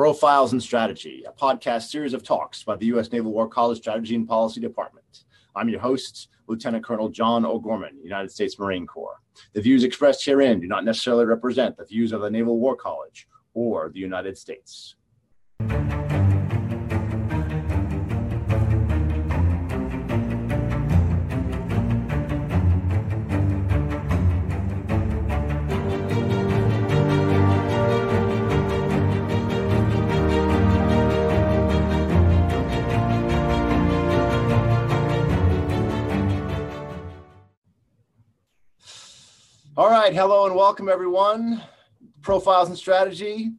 Profiles and Strategy, a podcast series of talks by the U.S. Naval War College Strategy and Policy Department. I'm your host, Lieutenant Colonel John O'Gorman, United States Marine Corps. The views expressed herein do not necessarily represent the views of the Naval War College or the United States. All right, hello and welcome everyone. Profiles and Strategy,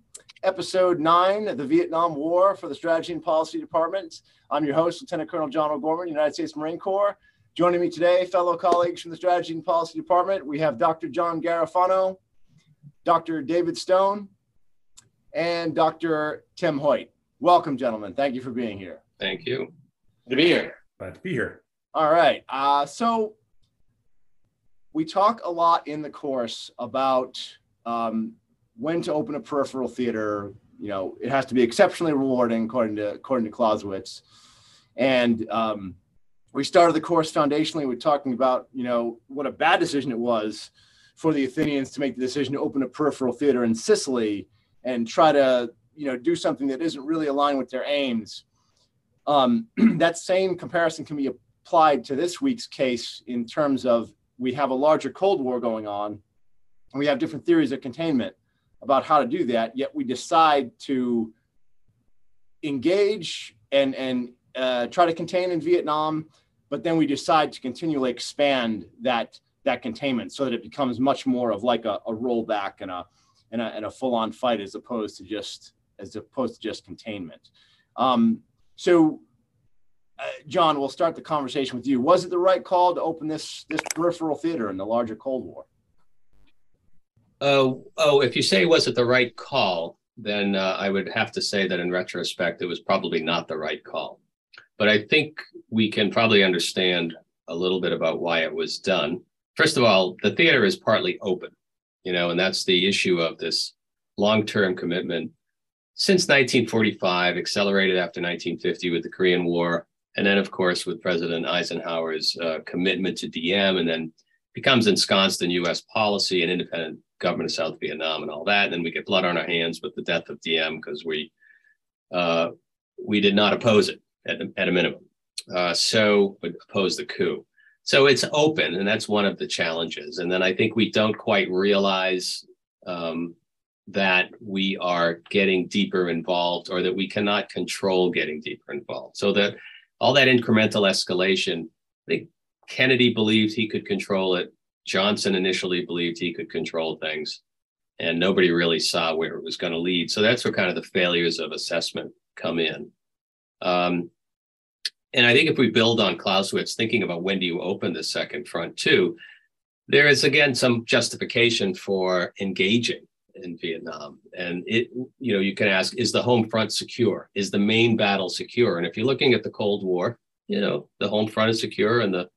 episode nine, the Vietnam War for the Strategy and Policy Department. I'm your host, Lieutenant Colonel John O'Gorman, United States Marine Corps. Joining me today, fellow colleagues from the Strategy and Policy Department, we have Dr. John Garofano, Dr. David Stone, and Dr. Tim Hoyt. Welcome, gentlemen. Thank you for being here. Thank you. Good to be here. Glad to be here. All right. Uh, so we talk a lot in the course about um, when to open a peripheral theater. You know, it has to be exceptionally rewarding, according to according to Clausewitz. And um, we started the course foundationally with talking about you know what a bad decision it was for the Athenians to make the decision to open a peripheral theater in Sicily and try to you know do something that isn't really aligned with their aims. Um, that same comparison can be applied to this week's case in terms of we have a larger Cold War going on, and we have different theories of containment about how to do that. Yet we decide to engage and and uh, try to contain in Vietnam, but then we decide to continually expand that that containment so that it becomes much more of like a, a rollback and a and a, and a full on fight as opposed to just as opposed to just containment. Um, so uh, John, we'll start the conversation with you. Was it the right call to open this this peripheral theater in the larger Cold War? Uh, oh, if you say was it the right call, then uh, I would have to say that in retrospect, it was probably not the right call. But I think we can probably understand a little bit about why it was done. First of all, the theater is partly open, you know, and that's the issue of this long-term commitment since 1945, accelerated after 1950 with the Korean War, and then, of course, with President Eisenhower's uh, commitment to Diem, and then becomes ensconced in U.S. policy and independent government of South Vietnam and all that. And then we get blood on our hands with the death of Diem because we uh, we did not oppose it at, at a minimum. Uh, so oppose the coup. So it's open, and that's one of the challenges. And then I think we don't quite realize um, that we are getting deeper involved, or that we cannot control getting deeper involved. So that all that incremental escalation. I think Kennedy believed he could control it. Johnson initially believed he could control things, and nobody really saw where it was going to lead. So that's where kind of the failures of assessment come in. Um, and I think if we build on Clausewitz, thinking about when do you open the second front too, there is again some justification for engaging in Vietnam. And it, you know, you can ask, is the home front secure? Is the main battle secure? And if you're looking at the Cold War, you know, the home front is secure and the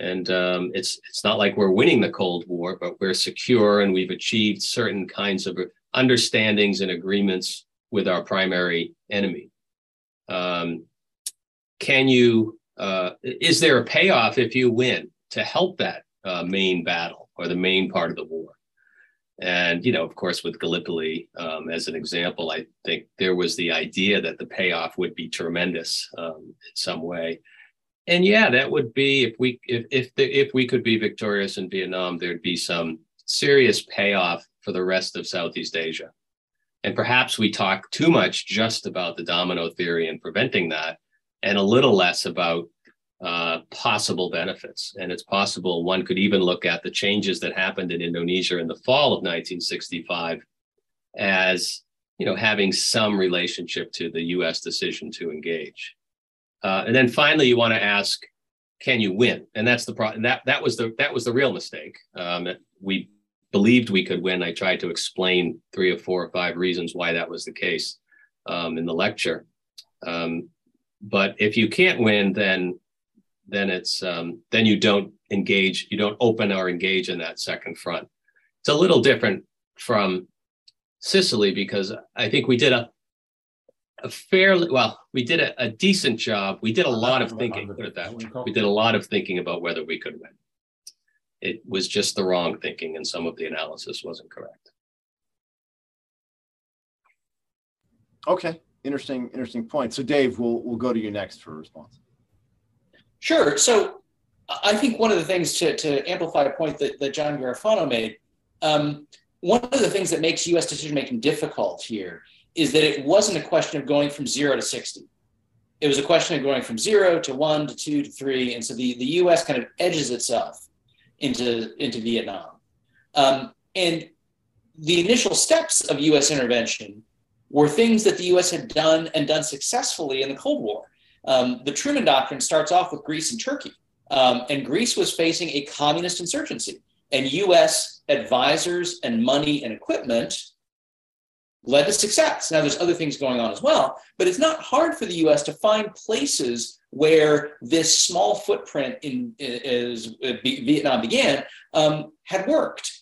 and um, it's it's not like we're winning the Cold War, but we're secure and we've achieved certain kinds of understandings and agreements with our primary enemy. Um, can you? Uh, is there a payoff if you win to help that uh, main battle or the main part of the war? And, you know, of course, with Gallipoli um, as an example, I think there was the idea that the payoff would be tremendous um, in some way. And yeah, that would be if we if if, the, if we could be victorious in Vietnam, there'd be some serious payoff for the rest of Southeast Asia. And perhaps we talk too much just about the domino theory and preventing that, and a little less about uh, possible benefits. And it's possible one could even look at the changes that happened in Indonesia in the fall of 1965 as you know having some relationship to the U.S. decision to engage. Uh, and then finally, you want to ask, can you win? And that's the problem. That that was the that was the real mistake. Um, we believed we could win. I tried to explain three or four or five reasons why that was the case um, in the lecture. Um, but if you can't win, then then it's um, then you don't engage, you don't open or engage in that second front. It's a little different from Sicily because I think we did a a fairly well, we did a, a decent job. We did a lot of thinking, put it that way. We did a lot of thinking about whether we could win. It was just the wrong thinking, and some of the analysis wasn't correct. Okay, interesting, interesting point. So, Dave, we'll we'll go to you next for a response. Sure. So, I think one of the things to, to amplify a point that, that John Garofano made, um, one of the things that makes U.S. decision making difficult here is that it wasn't a question of going from zero to 60. It was a question of going from zero to one to two to three. And so the, the US kind of edges itself into, into Vietnam. Um, and the initial steps of US intervention were things that the US had done and done successfully in the Cold War. Um, the Truman Doctrine starts off with Greece and Turkey. Um, and Greece was facing a communist insurgency. And US advisors and money and equipment led to success. Now, there's other things going on as well, but it's not hard for the US to find places where this small footprint in, as Vietnam began um, had worked.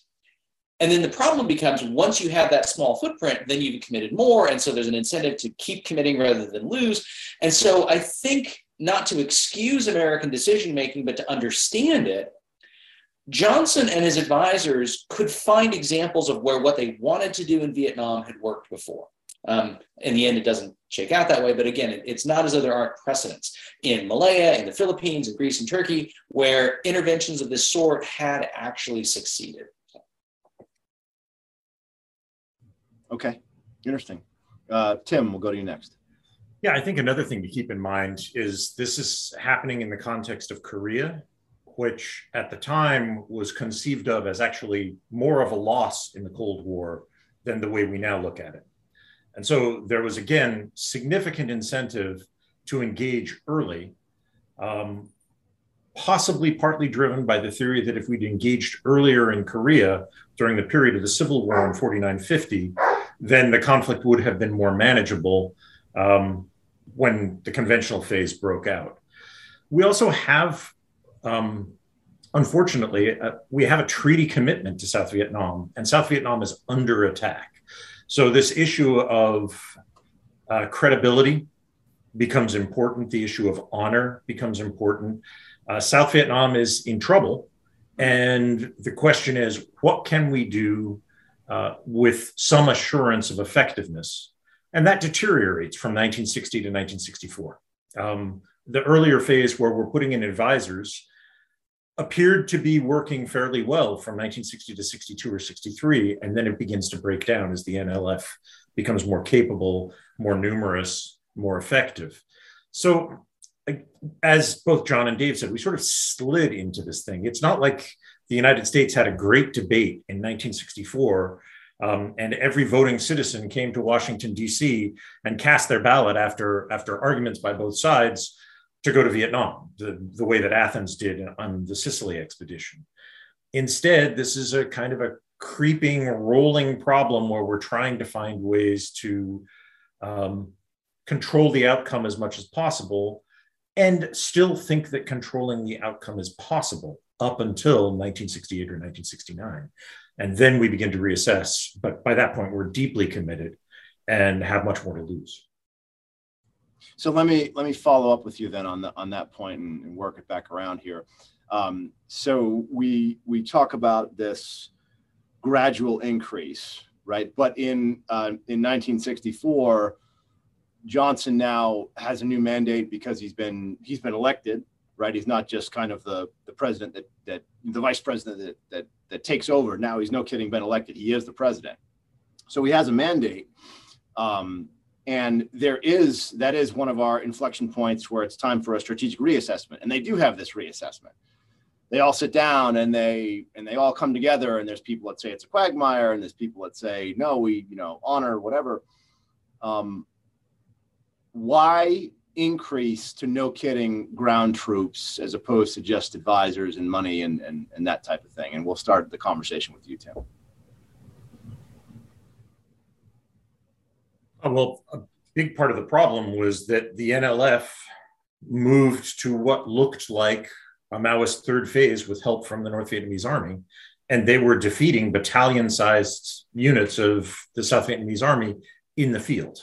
And then the problem becomes once you have that small footprint, then you've committed more. And so there's an incentive to keep committing rather than lose. And so I think not to excuse American decision making, but to understand it, Johnson and his advisors could find examples of where what they wanted to do in Vietnam had worked before. Um, in the end, it doesn't shake out that way, but again, it, it's not as though there aren't precedents in Malaya, in the Philippines, in Greece, and Turkey, where interventions of this sort had actually succeeded. Okay, interesting. Uh, Tim, we'll go to you next. Yeah, I think another thing to keep in mind is this is happening in the context of Korea which at the time was conceived of as actually more of a loss in the Cold War than the way we now look at it. And so there was, again, significant incentive to engage early, um, possibly partly driven by the theory that if we'd engaged earlier in Korea during the period of the Civil War in 4950, then the conflict would have been more manageable um, when the conventional phase broke out. We also have um, unfortunately, uh, we have a treaty commitment to South Vietnam, and South Vietnam is under attack. So, this issue of uh, credibility becomes important. The issue of honor becomes important. Uh, South Vietnam is in trouble. And the question is, what can we do uh, with some assurance of effectiveness? And that deteriorates from 1960 to 1964. Um, the earlier phase where we're putting in advisors appeared to be working fairly well from 1960 to 62 or 63, and then it begins to break down as the NLF becomes more capable, more numerous, more effective. So, as both John and Dave said, we sort of slid into this thing. It's not like the United States had a great debate in 1964. Um, and every voting citizen came to Washington D.C. and cast their ballot after after arguments by both sides to go to Vietnam, the, the way that Athens did on the Sicily expedition. Instead, this is a kind of a creeping, rolling problem where we're trying to find ways to um, control the outcome as much as possible and still think that controlling the outcome is possible up until 1968 or 1969. And then we begin to reassess. But by that point, we're deeply committed and have much more to lose. So let me let me follow up with you then on the on that point and, and work it back around here. Um, so we we talk about this gradual increase, right? But in uh, in 1964, Johnson now has a new mandate because he's been he's been elected, right? He's not just kind of the the president that that the vice president that that that takes over. Now he's no kidding been elected. He is the president. So he has a mandate. Um, and there is that is one of our inflection points where it's time for a strategic reassessment and they do have this reassessment they all sit down and they and they all come together and there's people that say it's a quagmire and there's people that say no we you know honor whatever um, why increase to no kidding ground troops as opposed to just advisors and money and, and and that type of thing and we'll start the conversation with you tim Uh, well, a big part of the problem was that the NLF moved to what looked like a Maoist third phase with help from the North Vietnamese army. And they were defeating battalion sized units of the South Vietnamese army in the field.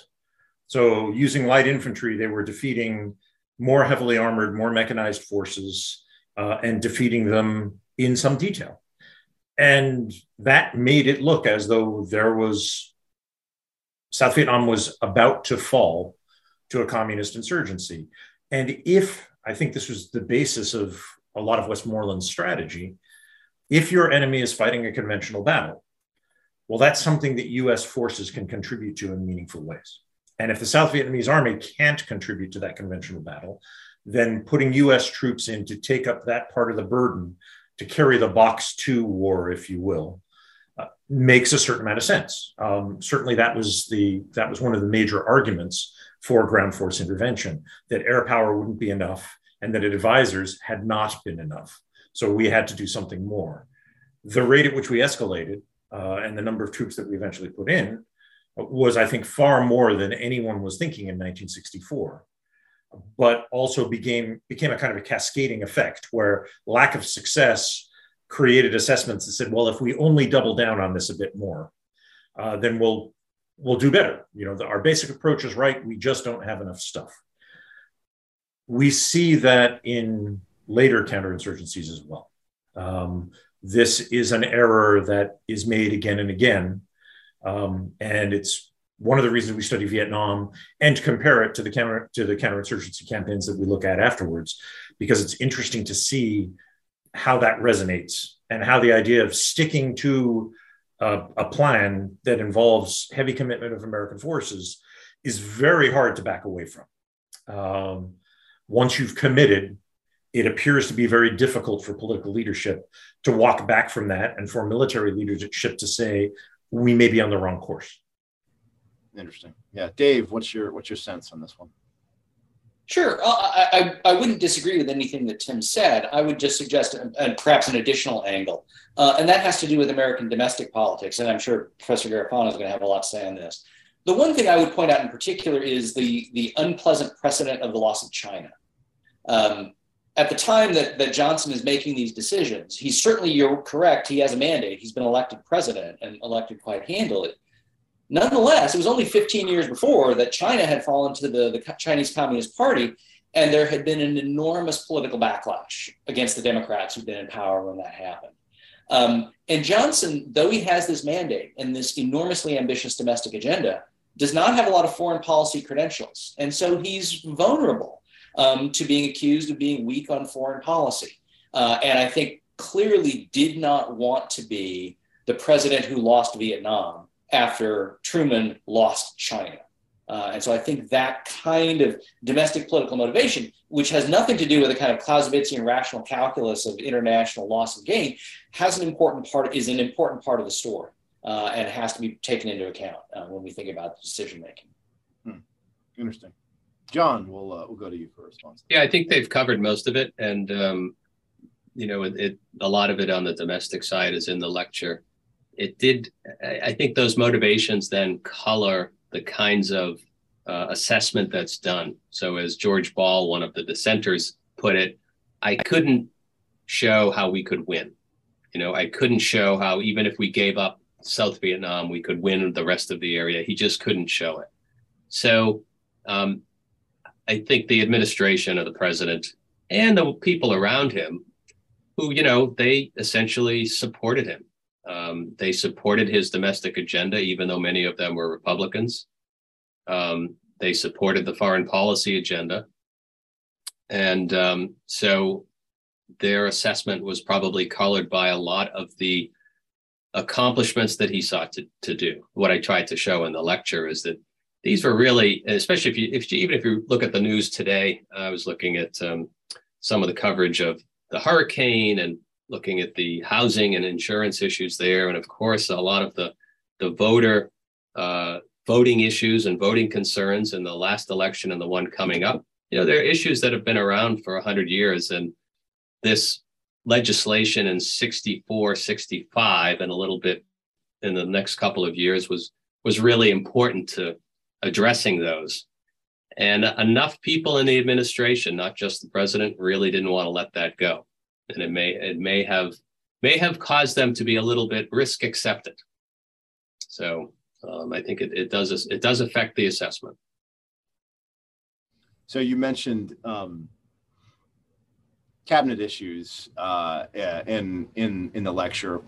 So, using light infantry, they were defeating more heavily armored, more mechanized forces uh, and defeating them in some detail. And that made it look as though there was South Vietnam was about to fall to a communist insurgency. And if I think this was the basis of a lot of Westmoreland's strategy, if your enemy is fighting a conventional battle, well, that's something that US forces can contribute to in meaningful ways. And if the South Vietnamese army can't contribute to that conventional battle, then putting US troops in to take up that part of the burden to carry the box to war, if you will, uh, makes a certain amount of sense. Um, certainly, that was the that was one of the major arguments for ground force intervention that air power wouldn't be enough and that advisors had not been enough. So we had to do something more. The rate at which we escalated uh, and the number of troops that we eventually put in was, I think, far more than anyone was thinking in 1964 but also became became a kind of a cascading effect where lack of success created assessments that said, well, if we only double down on this a bit more, uh, then we'll we'll do better. You know, the, our basic approach is right. We just don't have enough stuff. We see that in later counterinsurgencies as well. Um, this is an error that is made again and again, um, and it's one of the reasons we study Vietnam and compare it to the counter to the counterinsurgency campaigns that we look at afterwards, because it's interesting to see how that resonates and how the idea of sticking to a, a plan that involves heavy commitment of American forces is very hard to back away from. Um, once you've committed, it appears to be very difficult for political leadership to walk back from that and for military leadership to say, we may be on the wrong course. Interesting. Yeah, Dave, what's your what's your sense on this one? Sure, uh, I, I, I wouldn't disagree with anything that Tim said. I would just suggest and perhaps an additional angle, uh, and that has to do with American domestic politics. And I'm sure Professor Garofano is going to have a lot to say on this. The one thing I would point out in particular is the the unpleasant precedent of the loss of China. Um, at the time that, that Johnson is making these decisions, he's certainly, you're correct, he has a mandate. He's been elected president and elected quite handily. Nonetheless, it was only 15 years before that China had fallen to the, the Chinese Communist Party, and there had been an enormous political backlash against the Democrats who'd been in power when that happened. Um, and Johnson, though he has this mandate and this enormously ambitious domestic agenda, does not have a lot of foreign policy credentials. And so he's vulnerable um, to being accused of being weak on foreign policy. Uh, and I think clearly did not want to be the president who lost Vietnam after Truman lost China. Uh, and so I think that kind of domestic political motivation, which has nothing to do with the kind of Clausewitzian rational calculus of international loss and gain, has an important part, is an important part of the story uh, and has to be taken into account uh, when we think about decision making. Hmm. Interesting. John, we'll, uh, we'll go to you for a response. Yeah, I think they've covered most of it. And, um, you know, it, it, a lot of it on the domestic side is in the lecture it did i think those motivations then color the kinds of uh, assessment that's done so as george ball one of the dissenters put it i couldn't show how we could win you know i couldn't show how even if we gave up south vietnam we could win the rest of the area he just couldn't show it so um, i think the administration of the president and the people around him who you know they essentially supported him um, they supported his domestic agenda, even though many of them were Republicans. Um, they supported the foreign policy agenda. And um, so their assessment was probably colored by a lot of the accomplishments that he sought to, to do. What I tried to show in the lecture is that these were really, especially if you, if you, even if you look at the news today, I was looking at um, some of the coverage of the hurricane and looking at the housing and insurance issues there, and of course, a lot of the the voter uh, voting issues and voting concerns in the last election and the one coming up. You know, there are issues that have been around for 100 years, and this legislation in 64, 65, and a little bit in the next couple of years was was really important to addressing those. And enough people in the administration, not just the president, really didn't want to let that go and it may it may have may have caused them to be a little bit risk accepted. So um, I think it, it does it does affect the assessment. so you mentioned um, cabinet issues uh, in in in the lecture,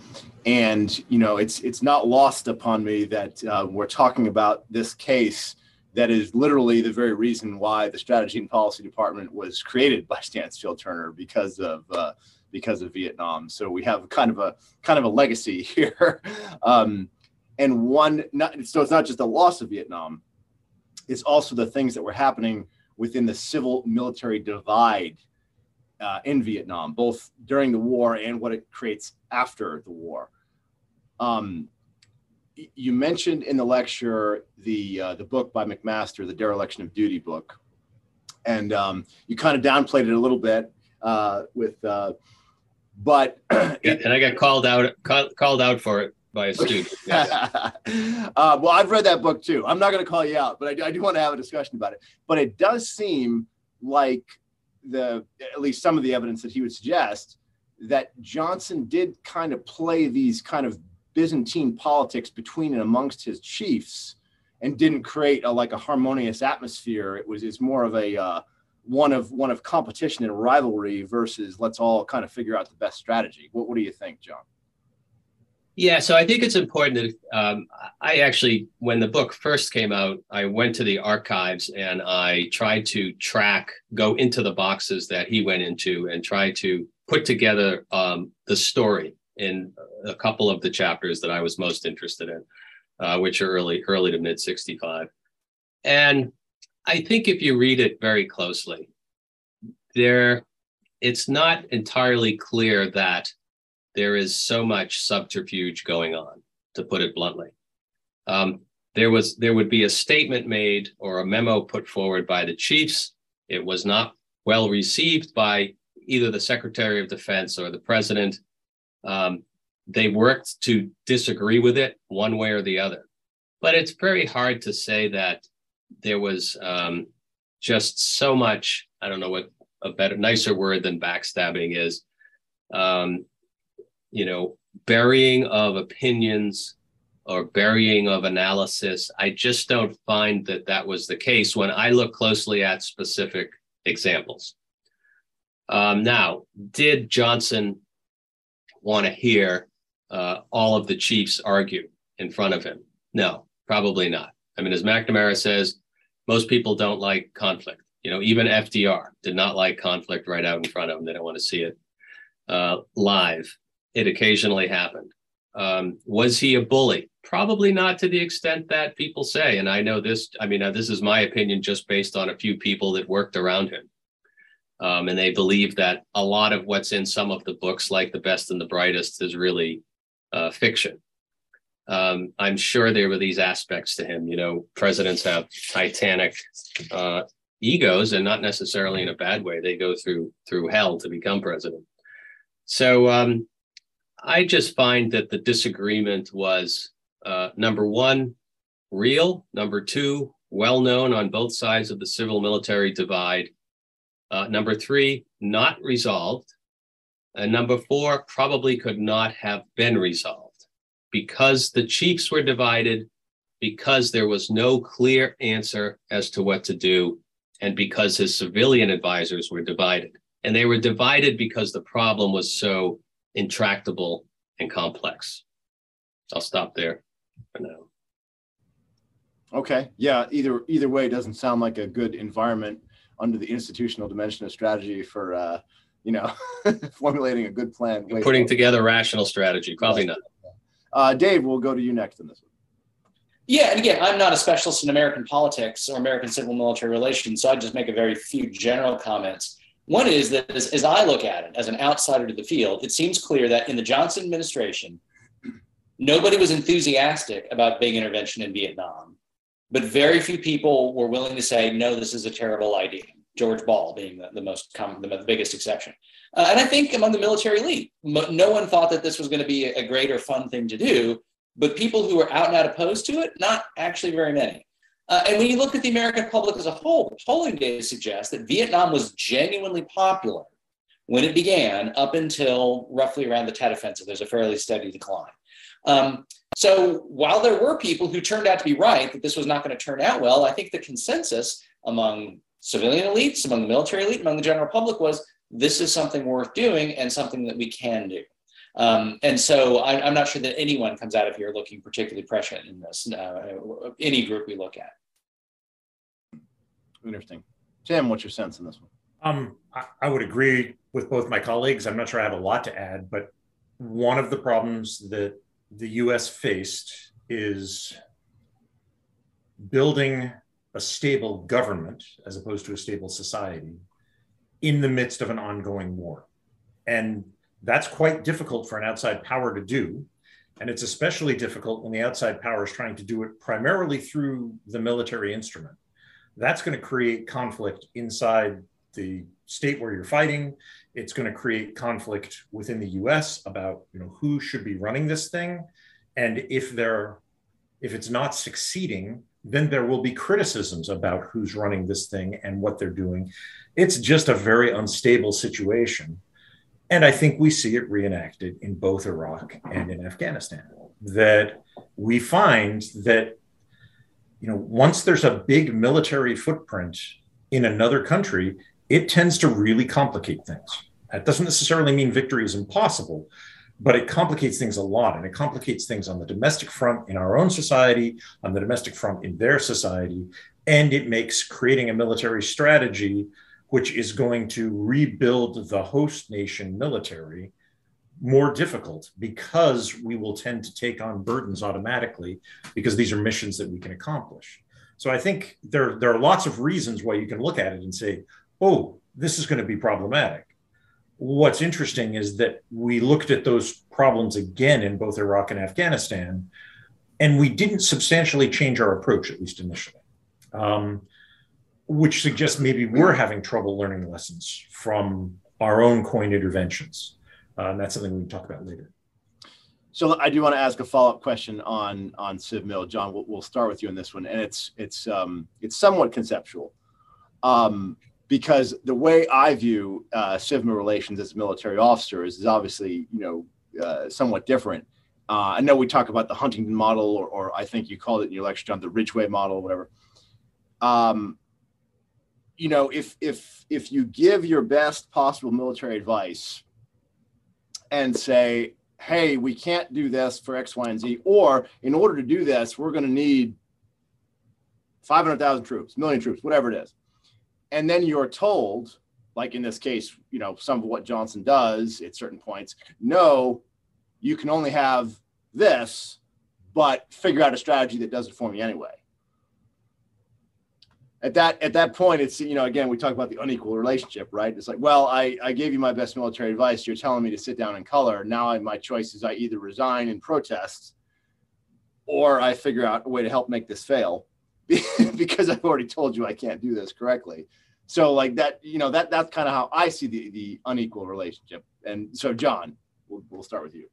and you know it's it's not lost upon me that uh, we're talking about this case that is literally the very reason why the strategy and policy department was created by Stansfield Turner because of uh, because of Vietnam. So we have kind of a kind of a legacy here, um, and one not, so it's not just the loss of Vietnam, it's also the things that were happening within the civil military divide uh, in Vietnam, both during the war and what it creates after the war. Um, you mentioned in the lecture the uh, the book by McMaster, the Dereliction of Duty book, and um, you kind of downplayed it a little bit uh, with, uh, but yeah, and I got called out call, called out for it by a student. uh, well, I've read that book too. I'm not going to call you out, but I do, I do want to have a discussion about it. But it does seem like the at least some of the evidence that he would suggest that Johnson did kind of play these kind of Byzantine politics between and amongst his chiefs and didn't create a, like a harmonious atmosphere. It was it's more of a uh, one of one of competition and rivalry versus let's all kind of figure out the best strategy. What what do you think, John? Yeah, so I think it's important that um, I actually, when the book first came out, I went to the archives and I tried to track, go into the boxes that he went into and try to put together um, the story in a couple of the chapters that I was most interested in, uh, which are early, early to mid 65. And I think if you read it very closely, there, it's not entirely clear that there is so much subterfuge going on, to put it bluntly. Um, there was there would be a statement made or a memo put forward by the chiefs. It was not well received by either the Secretary of Defense or the President. Um, they worked to disagree with it one way or the other. But it's very hard to say that there was um, just so much. I don't know what a better, nicer word than backstabbing is. Um, you know, burying of opinions or burying of analysis. I just don't find that that was the case when I look closely at specific examples. Um, now, did Johnson want to hear uh, all of the chiefs argue in front of him? No, probably not. I mean, as McNamara says, most people don't like conflict. You know, even FDR did not like conflict right out in front of him. They don't want to see it uh, live it occasionally happened. Um, was he a bully? Probably not to the extent that people say. And I know this, I mean, this is my opinion just based on a few people that worked around him. Um, and they believe that a lot of what's in some of the books, like The Best and the Brightest, is really uh, fiction. Um, I'm sure there were these aspects to him. You know, presidents have titanic uh, egos, and not necessarily in a bad way. They go through through hell to become president. So um, I just find that the disagreement was uh, number one, real, number two, well known on both sides of the civil military divide, uh, number three, not resolved, and number four, probably could not have been resolved. Because the chiefs were divided, because there was no clear answer as to what to do, and because his civilian advisors were divided. And they were divided because the problem was so intractable and complex. I'll stop there for now. Okay. Yeah. Either either way, doesn't sound like a good environment under the institutional dimension of strategy for uh, you know formulating a good plan. Putting forward. together rational strategy. Probably not. Uh, Dave, we'll go to you next in this one. Yeah, and again, I'm not a specialist in American politics or American civil military relations, so I just make a very few general comments. One is that as, as, I look at it as an outsider to the field, it seems clear that in the Johnson administration, nobody was enthusiastic about big intervention in Vietnam, but very few people were willing to say, no, this is a terrible idea. George Ball being the, the most common, the, the biggest exception. Uh, and I think among the military elite, no one thought that this was going to be a great or fun thing to do, but people who were out and out opposed to it, not actually very many. Uh, and when you look at the American public as a whole, polling data suggests that Vietnam was genuinely popular when it began up until roughly around the Tet Offensive. There's a fairly steady decline. Um, so while there were people who turned out to be right that this was not going to turn out well, I think the consensus among civilian elites, among the military elite, among the general public was this is something worth doing and something that we can do. Um, and so I, am not sure that anyone comes out of here looking particularly prescient in this, uh, any group we look at. Interesting. Tim, what's your sense in this one? Um, I, I would agree with both my colleagues. I'm not sure I have a lot to add, but one of the problems that the US faced is building a stable government as opposed to a stable society in the midst of an ongoing war. And that's quite difficult for an outside power to do. And it's especially difficult when the outside power is trying to do it primarily through the military instrument. That's going to create conflict inside the state where you're fighting. It's going to create conflict within the US about you know, who should be running this thing. And if they're if it's not succeeding, then there will be criticisms about who's running this thing and what they're doing. It's just a very unstable situation. And I think we see it reenacted in both Iraq and in Afghanistan. That we find that, you know, once there's a big military footprint in another country, it tends to really complicate things. That doesn't necessarily mean victory is impossible, but it complicates things a lot. And it complicates things on the domestic front in our own society, on the domestic front in their society. And it makes creating a military strategy which is going to rebuild the host nation military more difficult because we will tend to take on burdens automatically because these are missions that we can accomplish. So I think there, there are lots of reasons why you can look at it and say, oh, this is going to be problematic. What's interesting is that we looked at those problems again in both Iraq and Afghanistan, and we didn't substantially change our approach, at least initially. Um, which suggests maybe we're having trouble learning lessons from our own coin interventions. Uh, and that's something we can talk about later. So I do want to ask a follow-up question on on CivMil, John. We'll, we'll start with you on this one, and it's it's um, it's somewhat conceptual, um, because the way I view uh, CivMil relations as a military officer is, is obviously you know uh, somewhat different. Uh, I know we talk about the Huntington model, or, or I think you called it in your lecture, John, the Ridgway model, whatever. Um, you know, if if if you give your best possible military advice and say, hey, we can't do this for X, Y, and Z, or in order to do this, we're going to need 500,000 troops, million troops, whatever it is. And then you're told, like in this case, you know, some of what Johnson does at certain points, no, you can only have this, but figure out a strategy that does it for me anyway at that at that point it's you know again we talk about the unequal relationship right? It's like well i i gave you my best military advice. You're telling me to sit down and color. Now I, my choice is i either resign and protest or i figure out a way to help make this fail because i've already told you i can't do this correctly. So like that you know that that's kind of how i see the the unequal relationship. And so john we'll, we'll start with you.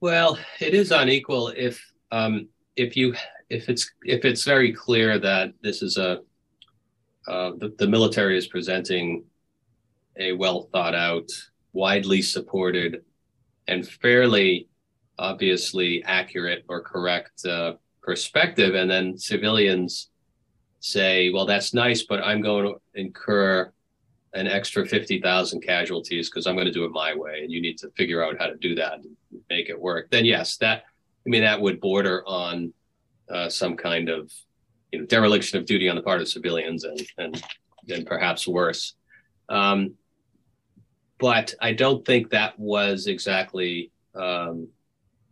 Well it is unequal if um if you if it's if it's very clear that this is a uh, the, the military is presenting a well thought out, widely supported, and fairly obviously accurate or correct uh, perspective, and then civilians say, "Well, that's nice, but I'm going to incur an extra fifty thousand casualties because I'm going to do it my way, and you need to figure out how to do that and make it work." Then yes, that I mean that would border on uh, some kind of you know, dereliction of duty on the part of civilians and, and, and perhaps worse. Um, but I don't think that was exactly um,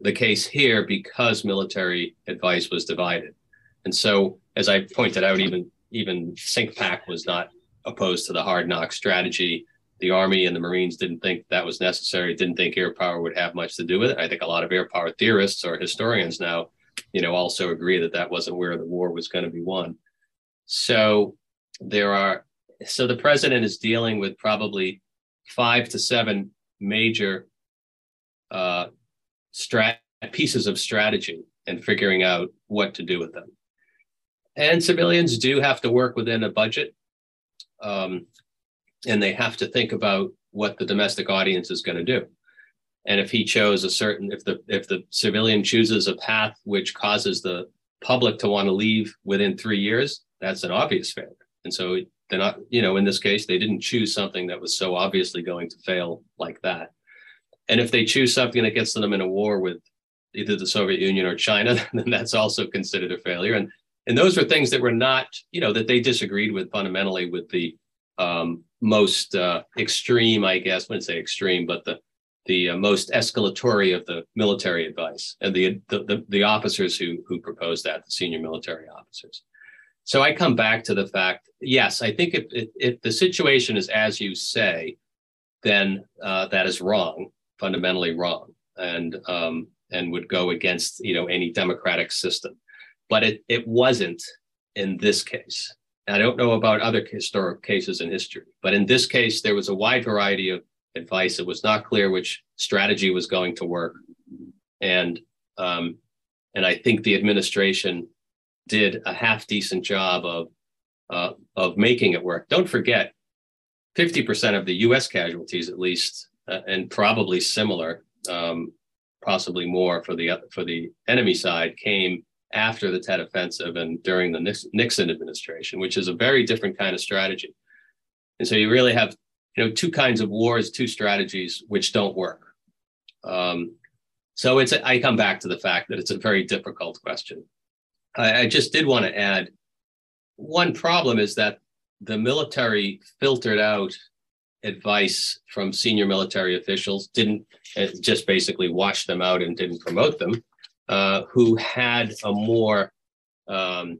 the case here because military advice was divided. And so, as I pointed out, even even CINCPAC was not opposed to the hard knock strategy. The Army and the Marines didn't think that was necessary, didn't think air power would have much to do with it. I think a lot of air power theorists or historians now you know, also agree that that wasn't where the war was going to be won. So there are, so the president is dealing with probably five to seven major uh, strat pieces of strategy and figuring out what to do with them. And civilians do have to work within a budget, um, and they have to think about what the domestic audience is going to do and if he chose a certain if the if the civilian chooses a path which causes the public to want to leave within three years That's an obvious failure. And so they're not, you know, in this case, they didn't choose something that was so obviously going to fail like that. And if they choose something that gets them in a war with either the Soviet Union or China, then that's also considered a failure. And and those were things that were not, you know, that they disagreed with fundamentally with the um, most uh, extreme, I guess, wouldn't say extreme, but the the uh, most escalatory of the military advice and the, the, the the officers who who proposed that, the senior military officers. So I come back to the fact, yes, I think if if, if the situation is as you say, then uh, that is wrong, fundamentally wrong, and um, and would go against you know any democratic system. But it it wasn't in this case. I don't know about other historic cases in history, but in this case, there was a wide variety of advice. It was not clear which strategy was going to work, and um, and I think the administration did a half decent job of uh, of making it work. Don't forget, fifty percent of the U.S. casualties, at least, uh, and probably similar, um, possibly more for the for the enemy side, came after the Tet Offensive and during the Nixon administration, which is a very different kind of strategy. And so you really have you know two kinds of wars two strategies which don't work. Um, so it's i come back to the fact that it's a very difficult question. I, I just did want to add one problem is that the military filtered out advice from senior military officials didn't uh, just basically wash them out and didn't promote them uh, who had a more um,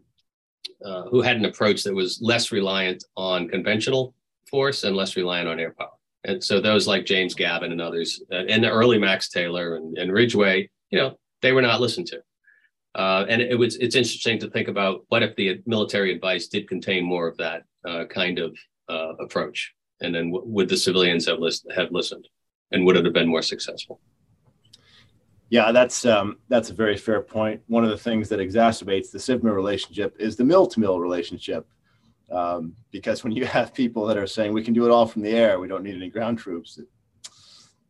uh, who had an approach that was less reliant on conventional force and less reliant on air power. And so those like James Gavin and others, uh, and the early Max Taylor and, and Ridgway, you know, they were not listened to. Uh, and it was it's interesting to think about what if the military advice did contain more of that uh, kind of uh, approach, and then w- would the civilians have list- have listened, and would it have been more successful? Yeah, that's um, that's a very fair point. One of the things that exacerbates the civ-mil relationship is the mill to mill relationship um, because when you have people that are saying we can do it all from the air, we don't need any ground troops, it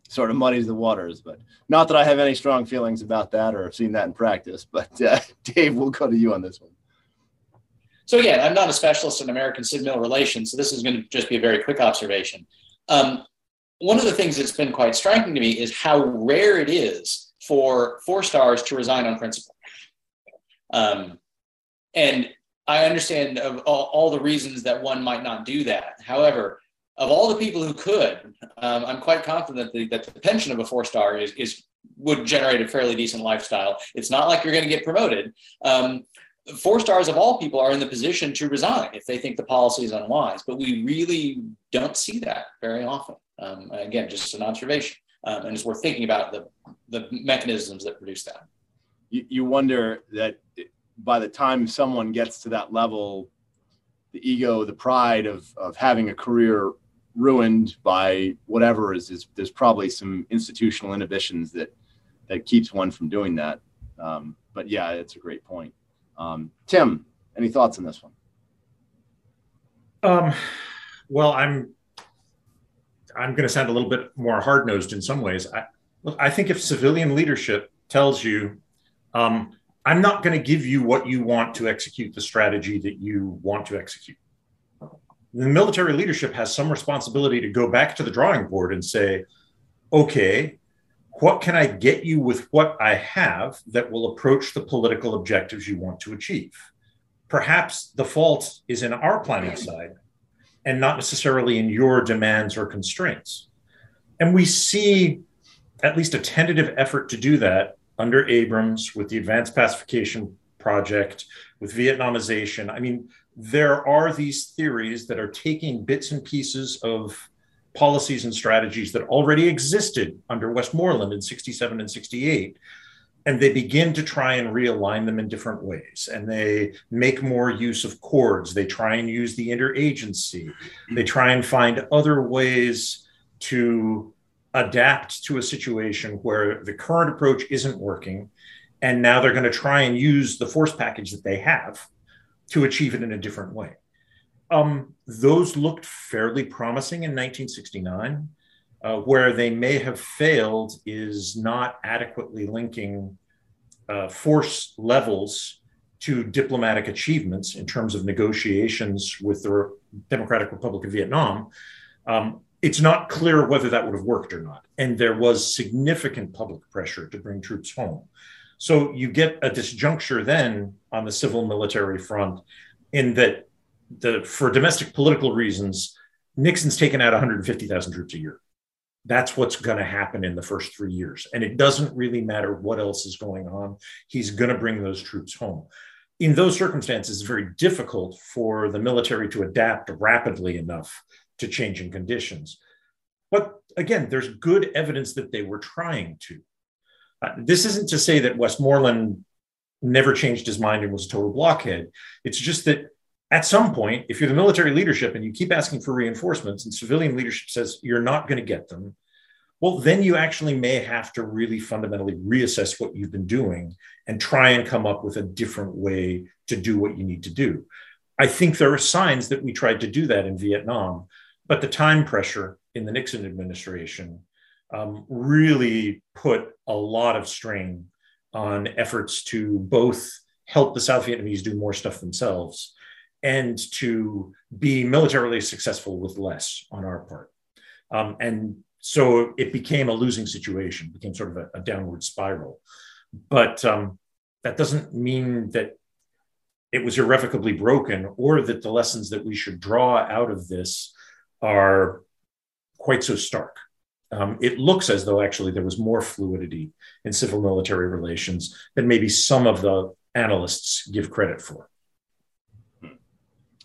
sort of muddies the waters. But not that I have any strong feelings about that or have seen that in practice. But uh, Dave, we'll go to you on this one. So again, I'm not a specialist in American civ-mil relations, so this is going to just be a very quick observation. Um, one of the things that's been quite striking to me is how rare it is for four stars to resign on principle. Um, and I understand of all, all, the reasons that one might not do that. However, of all the people who could, um, I'm quite confident that the, that the pension of a four star is, is would generate a fairly decent lifestyle. It's not like you're going to get promoted. Um, four stars of all people are in the position to resign if they think the policy is unwise, but we really don't see that very often. Um, again, just an observation, um, and it's worth thinking about the the mechanisms that produce that. You, you wonder that by the time someone gets to that level, the ego, the pride of of having a career ruined by whatever is, is there's probably some institutional inhibitions that that keeps one from doing that. Um, but yeah, it's a great point. Um, Tim, any thoughts on this one? Um, well, I'm I'm going to sound a little bit more hard nosed in some ways. I, look, I think if civilian leadership tells you um, I'm not going to give you what you want to execute the strategy that you want to execute. The military leadership has some responsibility to go back to the drawing board and say, okay, what can I get you with what I have that will approach the political objectives you want to achieve? Perhaps the fault is in our planning side and not necessarily in your demands or constraints. And we see at least a tentative effort to do that under Abrams with the Advanced Pacification Project, with Vietnamization. I mean, there are these theories that are taking bits and pieces of policies and strategies that already existed under Westmoreland in 67 and 68 and they begin to try and realign them in different ways and they make more use of CORDS they try and use the interagency. They try and find other ways to adapt to a situation where the current approach isn't working and now they're going to try and use the force package that they have to achieve it in a different way. Um, those looked fairly promising in 1969 uh, where they may have failed is not adequately linking uh, force levels to diplomatic achievements in terms of negotiations with the Democratic Republic of Vietnam, um, it's not clear whether that would have worked or not. And there was significant public pressure to bring troops home. So you get a disjuncture then on the civil military front in that the for domestic political reasons, Nixon's taken out 150,000 troops a year. That's what's going to happen in the first three years. And it doesn't really matter what else is going on. He's going to bring those troops home. In those circumstances, it's very difficult for the military to adapt rapidly enough to changing conditions. But again, there's good evidence that they were trying to. Uh, this isn't to say that Westmoreland never changed his mind and was a total blockhead. It's just that at some point, if you're the military leadership and you keep asking for reinforcements and civilian leadership says you're not going to get them, well, then you actually may have to really fundamentally reassess what you've been doing and try and come up with a different way to do what you need to do. I think there are signs that we tried to do that in Vietnam, but the time pressure in the Nixon administration um, really put a lot of strain on efforts to both help the South Vietnamese do more stuff themselves and to be militarily successful with less on our part. Um, and so it became a losing situation, became sort of a, a downward spiral. But um, that doesn't mean that it was irrevocably broken or that the lessons that we should draw out of this are quite so stark. Um, it looks as though actually there was more fluidity in civil military relations than maybe some of the analysts give credit for.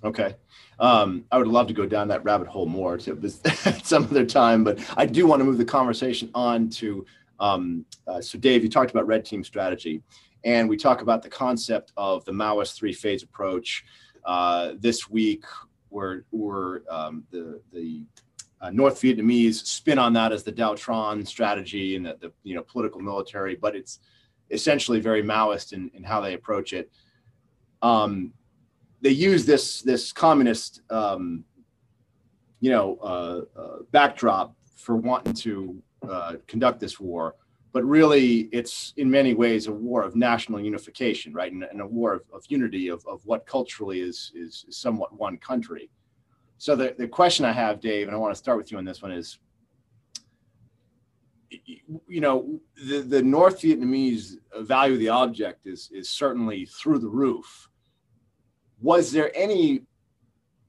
Okay. Um, I would love to go down that rabbit hole more to some other time, but I do want to move the conversation on to. Um, uh, so, Dave, you talked about red team strategy, and we talk about the concept of the Maoist three phase approach. Uh, this week, we're, we're um, the the uh, North Vietnamese spin on that as the dau tranh strategy and the, the you know political military, but it's essentially very Maoist in, in how they approach it. Um, they use this this communist um, you know uh, uh, backdrop for wanting to uh, conduct this war. But really it's in many ways a war of national unification right? And, and a war of, of unity of, of what culturally is, is somewhat one country. So the, the question i have dave and i want to start with you on this one is you know the, the north vietnamese value of the object is is certainly through the roof was there any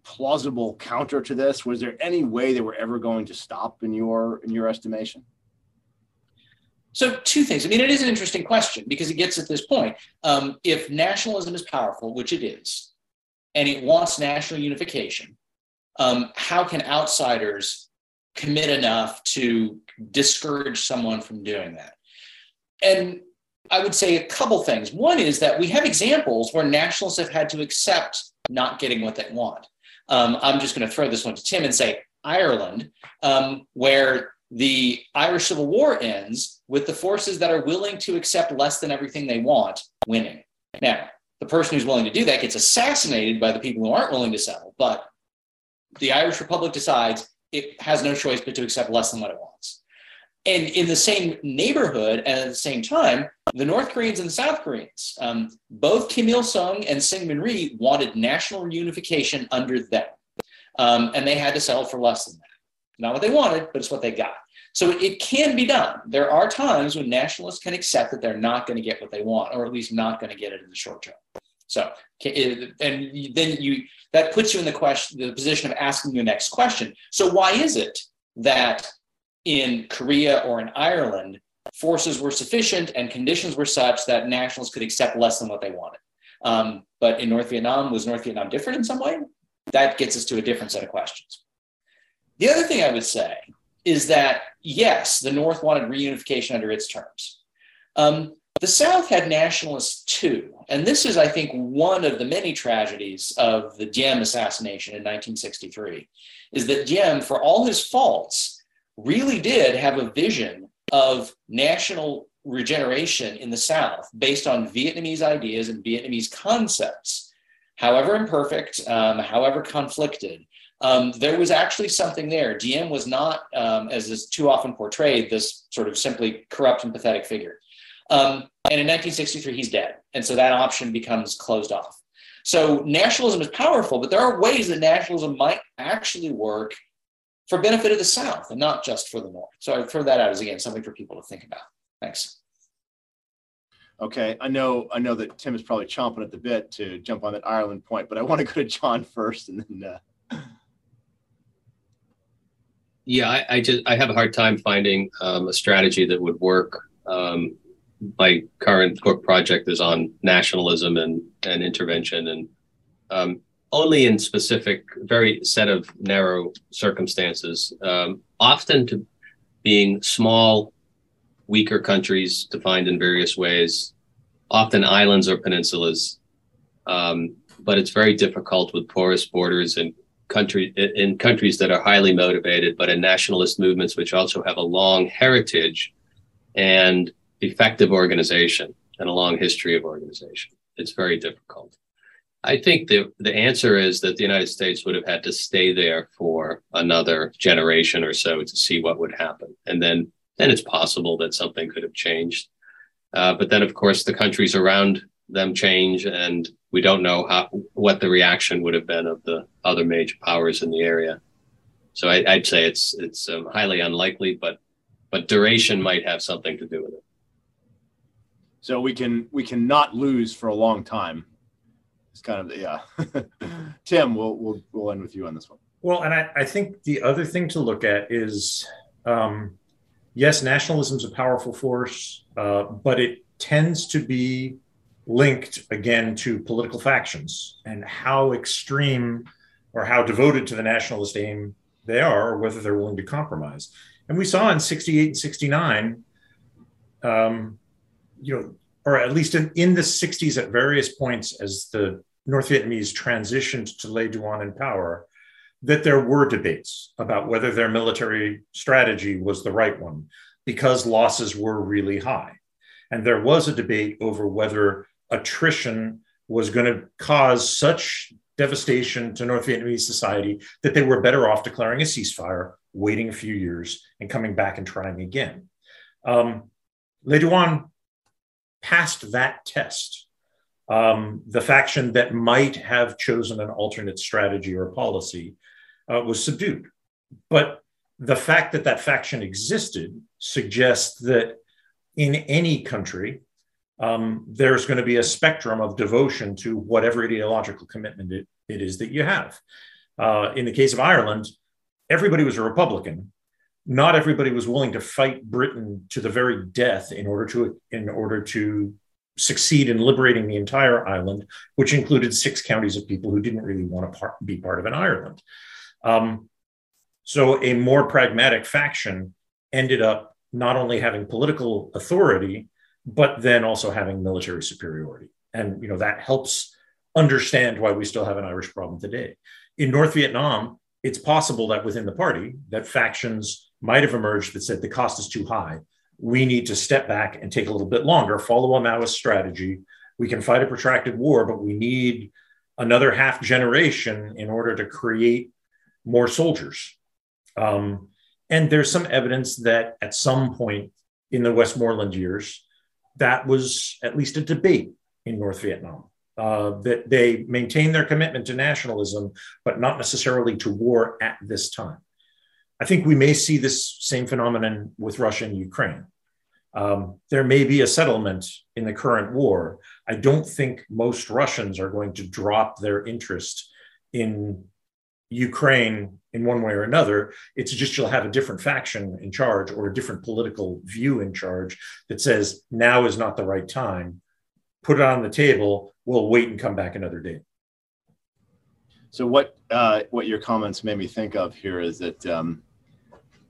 plausible counter to this? Was there any way they were ever going to stop in your in your estimation? So two things. I mean, it is an interesting question because it gets at this point. Um, if nationalism is powerful, which it is, and it wants national unification, um, how can outsiders commit enough to discourage someone from doing that? And I would say a couple things. One is that we have examples where nationalists have had to accept not getting what they want. Um, I'm just going to throw this one to Tim and say Ireland, um, where the Irish Civil War ends with the forces that are willing to accept less than everything they want winning. Now, the person who's willing to do that gets assassinated by the people who aren't willing to settle, but the Irish Republic decides it has no choice but to accept less than what it wants. And in the same neighborhood and at the same time, the North Koreans and the South Koreans, um, both Kim Il sung and Syngman Rhee wanted national unification under them. Um, and they had to settle for less than that. Not what they wanted, but it's what they got. So it can be done. There are times when nationalists can accept that they're not going to get what they want, or at least not going to get it in the short term. So, and then you that puts you in the question, the position of asking the next question. So, why is it that in Korea or in Ireland, forces were sufficient and conditions were such that nationals could accept less than what they wanted. Um, but in North Vietnam, was North Vietnam different in some way? That gets us to a different set of questions. The other thing I would say is that yes, the North wanted reunification under its terms. Um, the South had nationalists too. And this is, I think, one of the many tragedies of the Diem assassination in 1963, is that Diem, for all his faults, really did have a vision of national regeneration in the South based on Vietnamese ideas and Vietnamese concepts. However imperfect, um, however conflicted, um, there was actually something there. Diem was not, um, as is too often portrayed, this sort of simply corrupt and pathetic figure. Um, and in 1963, he's dead. And so that option becomes closed off. So nationalism is powerful, but there are ways that nationalism might actually work for benefit of the South and not just for the North. So I throw that out as again something for people to think about. Thanks. Okay, I know I know that Tim is probably chomping at the bit to jump on that Ireland point, but I want to go to John first and then. Uh... Yeah, I, I, just I have a hard time finding um, a strategy that would work. Um, my current book project is on nationalism and and intervention, and um, only in specific, very set of narrow circumstances. Um, often to being small weaker countries defined in various ways, often islands or peninsulas. Um, but it's very difficult with porous borders and country in countries that are highly motivated, but in nationalist movements which also have a long heritage and effective organization and a long history of organization. It's very difficult. I think the the answer is that the United States would have had to stay there for another generation or so to see what would happen, and then then it's possible that something could have changed. Uh, but then, of course, the countries around them change, and we don't know how what the reaction would have been of the other major powers in the area. So I, would say it's it's um, highly unlikely, but but duration might have something to do with it. So we can we can not lose for a long time. It's kind of the, yeah. Tim, we'll we'll we'll end with you on this one. Well, and I, I think the other thing to look at is um, yes, nationalism is a powerful force, uh, but it tends to be linked again to political factions and how extreme or how devoted to the nationalist aim they are, or whether they're willing to compromise. And we saw in 68 and 69, um, you know, or at least in, in the 60s at various points as the North Vietnamese transitioned to Le Duan in power, that there were debates about whether their military strategy was the right one because losses were really high. And there was a debate over whether attrition was going to cause such devastation to North Vietnamese society that they were better off declaring a ceasefire, waiting a few years, and coming back and trying again. Um, Le Duan passed that test. Um, the faction that might have chosen an alternate strategy or policy uh, was subdued. But the fact that that faction existed suggests that in any country, um, there's going to be a spectrum of devotion to whatever ideological commitment it, it is that you have. Uh, in the case of Ireland, everybody was a Republican. Not everybody was willing to fight Britain to the very death in order to in order to succeed in liberating the entire island, which included six counties of people who didn't really want to par- be part of an Ireland. Um, so a more pragmatic faction ended up not only having political authority, but then also having military superiority. And you know that helps understand why we still have an Irish problem today. In North Vietnam, it's possible that within the party that factions might have emerged that said the cost is too high. We need to step back and take a little bit longer, follow a Maoist strategy. We can fight a protracted war, but we need another half generation in order to create more soldiers. Um, and there's some evidence that at some point in the Westmoreland years, that was at least a debate in North Vietnam. Uh, that they maintain their commitment to nationalism, but not necessarily to war at this time. I think we may see this same phenomenon with Russia and Ukraine. Um, there may be a settlement in the current war. I don't think most Russians are going to drop their interest in Ukraine in one way or another. It's just you'll have a different faction in charge or a different political view in charge that says now is not the right time. Put it on the table. We'll wait and come back another day. So what uh, what your comments made me think of here is that um,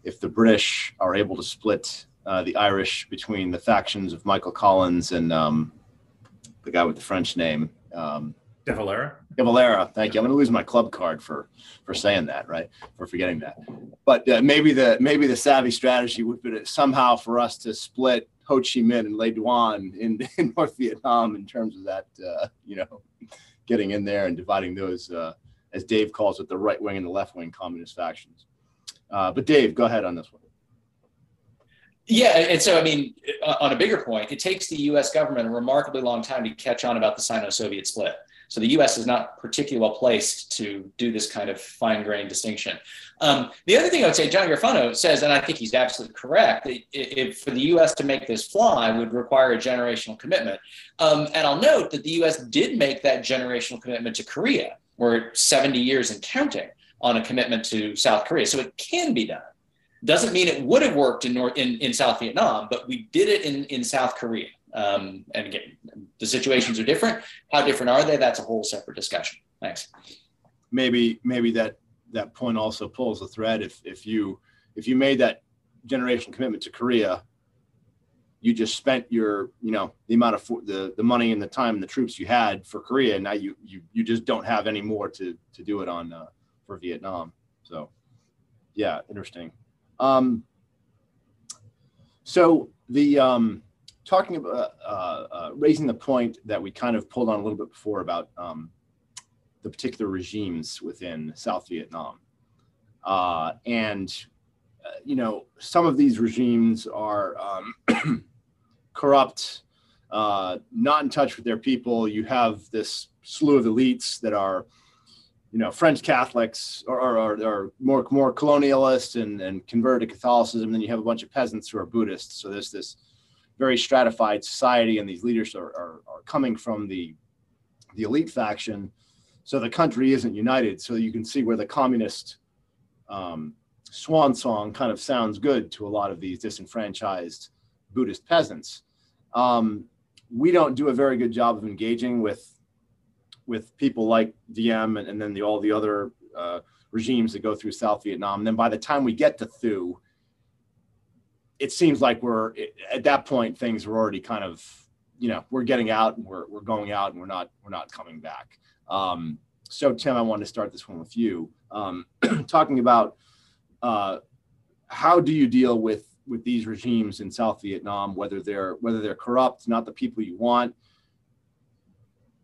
if the British are able to split uh, the Irish between the factions of Michael Collins and um, the guy with the French name, um, De Valera. De Valera. Thank you. I'm going to lose my club card for for saying that, right? For forgetting that. But uh, maybe the maybe the savvy strategy would be somehow for us to split Ho Chi Minh and Le Duan in, in North Vietnam in terms of that, uh, you know, getting in there and dividing those, uh, as Dave calls it, the right wing and the left wing communist factions. Uh, but Dave, go ahead on this one. Yeah, and so I mean, on a bigger point, it takes the U.S. government a remarkably long time to catch on about the Sino-Soviet split. So the U.S. is not particularly well placed to do this kind of fine-grained distinction. Um, the other thing I would say, John Garofano says, and I think he's absolutely correct, that if for the U.S. to make this fly would require a generational commitment. Um, and I'll note that the U.S. did make that generational commitment to Korea. We're 70 years and counting on a commitment to South Korea, so it can be done. Doesn't mean it would have worked in North in, in South Vietnam, but we did it in, in South Korea. Um, and again, the situations are different. How different are they? That's a whole separate discussion. Thanks. Maybe maybe that that point also pulls a thread. If if you if you made that generation commitment to Korea, you just spent your you know the amount of for, the the money and the time and the troops you had for Korea. And now you you you just don't have any more to to do it on uh, for Vietnam. So yeah, interesting. Um, so the um, talking about uh, uh, raising the point that we kind of pulled on a little bit before about um, the particular regimes within South Vietnam, uh, and uh, you know some of these regimes are um, corrupt, uh, not in touch with their people. You have this slew of elites that are you know French Catholics or, or, more more colonialist and, and converted to Catholicism. Then you have a bunch of peasants who are Buddhists. So there's this very stratified society, and these leaders are, are, are coming from the the elite faction. So the country isn't united. So you can see where the communist um, swan song kind of sounds good to a lot of these disenfranchised Buddhist peasants. Um, we don't do a very good job of engaging with with people like Diem and, and then the, all the other uh, regimes that go through South Vietnam. And then by the time we get to Thieu, it seems like we're at that point things were already kind of you know we're getting out and we're, we're going out and we're not we're not coming back um, so tim i wanted to start this one with you um, talking about uh, how do you deal with with these regimes in south vietnam whether they're whether they're corrupt not the people you want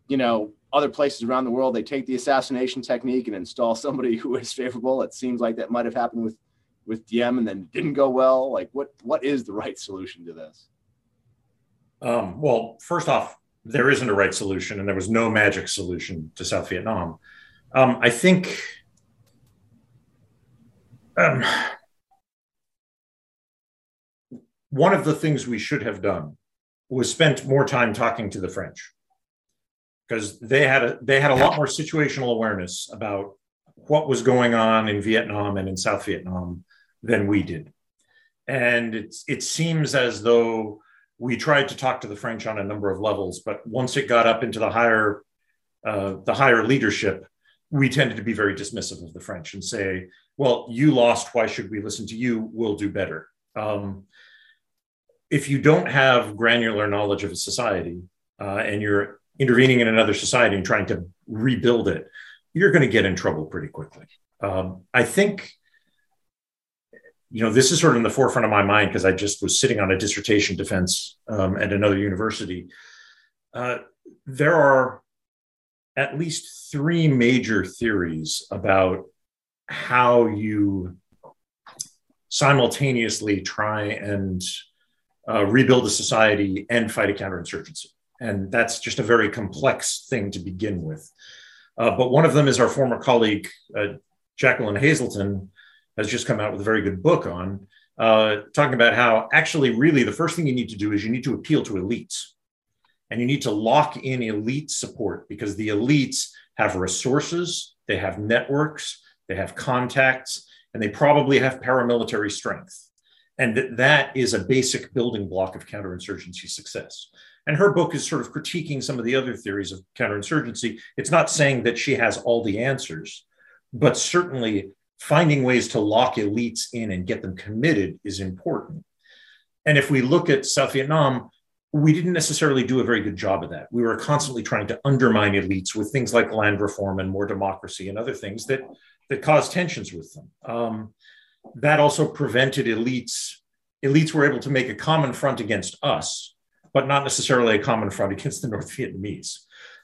you know other places around the world they take the assassination technique and install somebody who is favorable it seems like that might have happened with with Diem and then didn't go well? Like, what what is the right solution to this? Um, well, first off, there isn't a right solution, and there was no magic solution to South Vietnam. Um, I think um, one of the things we should have done was spent more time talking to the French because they had a they had a lot more situational awareness about what was going on in Vietnam and in South Vietnam than we did. And it's, it seems as though we tried to talk to the French on a number of levels, but once it got up into the higher, uh, the higher leadership, we tended to be very dismissive of the French and say, "Well, you lost. Why should we listen to you? We'll do better." Um, if you don't have granular knowledge of a society uh, and you're intervening in another society and trying to rebuild it, you're going to get in trouble pretty quickly. Um, I think you know, this is sort of in the forefront of my mind because I just was sitting on a dissertation defense um, at another university. Uh, there are at least three major theories about how you simultaneously try and uh, rebuild a society and fight a counterinsurgency. And that's just a very complex thing to begin with. Uh, but one of them is our former colleague, uh, Jacqueline Hazelton, has just come out with a very good book on uh, talking about how actually, really, the first thing you need to do is you need to appeal to elites. And you need to lock in elite support because the elites have resources, they have networks, they have contacts, and they probably have paramilitary strength. And that, that is a basic building block of counterinsurgency success. And her book is sort of critiquing some of the other theories of counterinsurgency. It's not saying that she has all the answers, but certainly finding ways to lock elites in and get them committed is important. And if we look at South Vietnam, we didn't necessarily do a very good job of that. We were constantly trying to undermine elites with things like land reform and more democracy and other things that, that caused tensions with them. Um, that also prevented elites. Elites were able to make a common front against us, but not necessarily a common front against the North Vietnamese.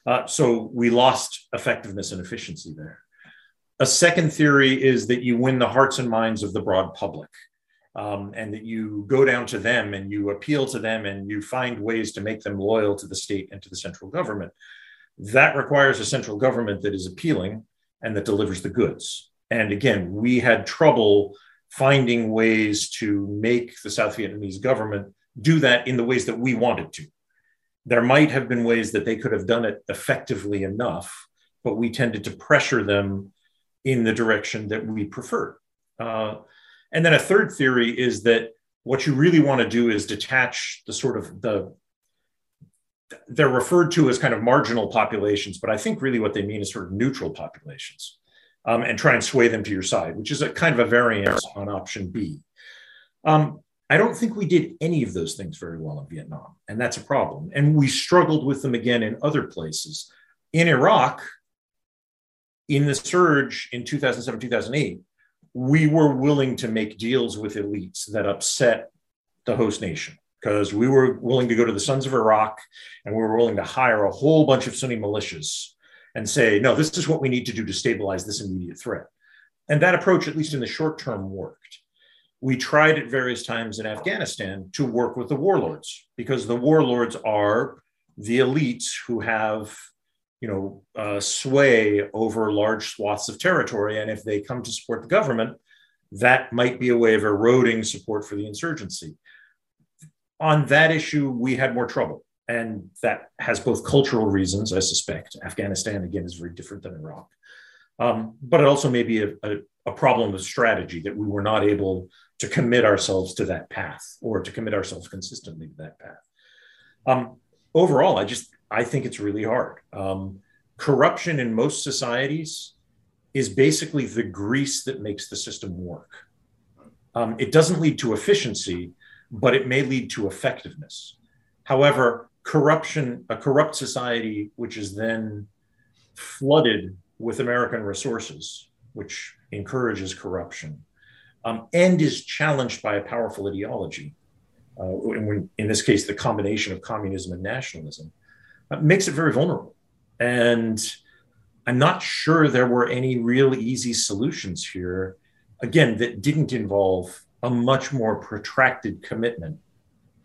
Uh, so we lost effectiveness and efficiency there. A second theory is that you win the hearts and minds of the broad public. um, and that you go down to them and you appeal to them and you find ways to make them loyal to the state and to the central government. That requires a central government that is appealing and that delivers the goods. And again, we had trouble finding ways to make the South Vietnamese government do that in the ways that we wanted to. There might have been ways that they could have done it effectively enough, but we tended to pressure them in the direction that we preferred. Uh, and then a third theory is that what you really want to do is detach the sort of the they're referred to as kind of marginal populations, but I think really what they mean is sort of neutral populations, um, and try and sway them to your side, which is a kind of a variance on option B. Um, I don't think we did any of those things very well in Vietnam, and that's a problem. And we struggled with them again in other places. In Iraq, in the surge in 2007, 2008, we were willing to make deals with elites that upset the host nation because we were willing to go to the Sons of Iraq and we were willing to hire a whole bunch of Sunni militias and say, no, this is what we need to do to stabilize this immediate threat. And that approach, at least in the short term, worked. We tried at various times in Afghanistan to work with the warlords because the warlords are the elites who have you know, uh, sway over large swaths of territory. And if they come to support the government, that might be a way of eroding support for the insurgency. On that issue, we had more trouble. And that has both cultural reasons, I suspect. Afghanistan, again, is very different than Iraq. Um, but it also may be a, a, a problem of strategy that we were not able to commit ourselves to that path or to commit ourselves consistently to that path. Um, overall, I just I think it's really hard. Um, corruption in most societies is basically the grease that makes the system work. Um, it doesn't lead to efficiency, but it may lead to effectiveness. However, corruption, a corrupt society, which is then flooded with American resources, which encourages corruption, um, and is challenged by a powerful ideology, uh, in, in this case, the combination of communism and nationalism, makes it very vulnerable. And I'm not sure there were any real easy solutions here, again, that didn't involve a much more protracted commitment,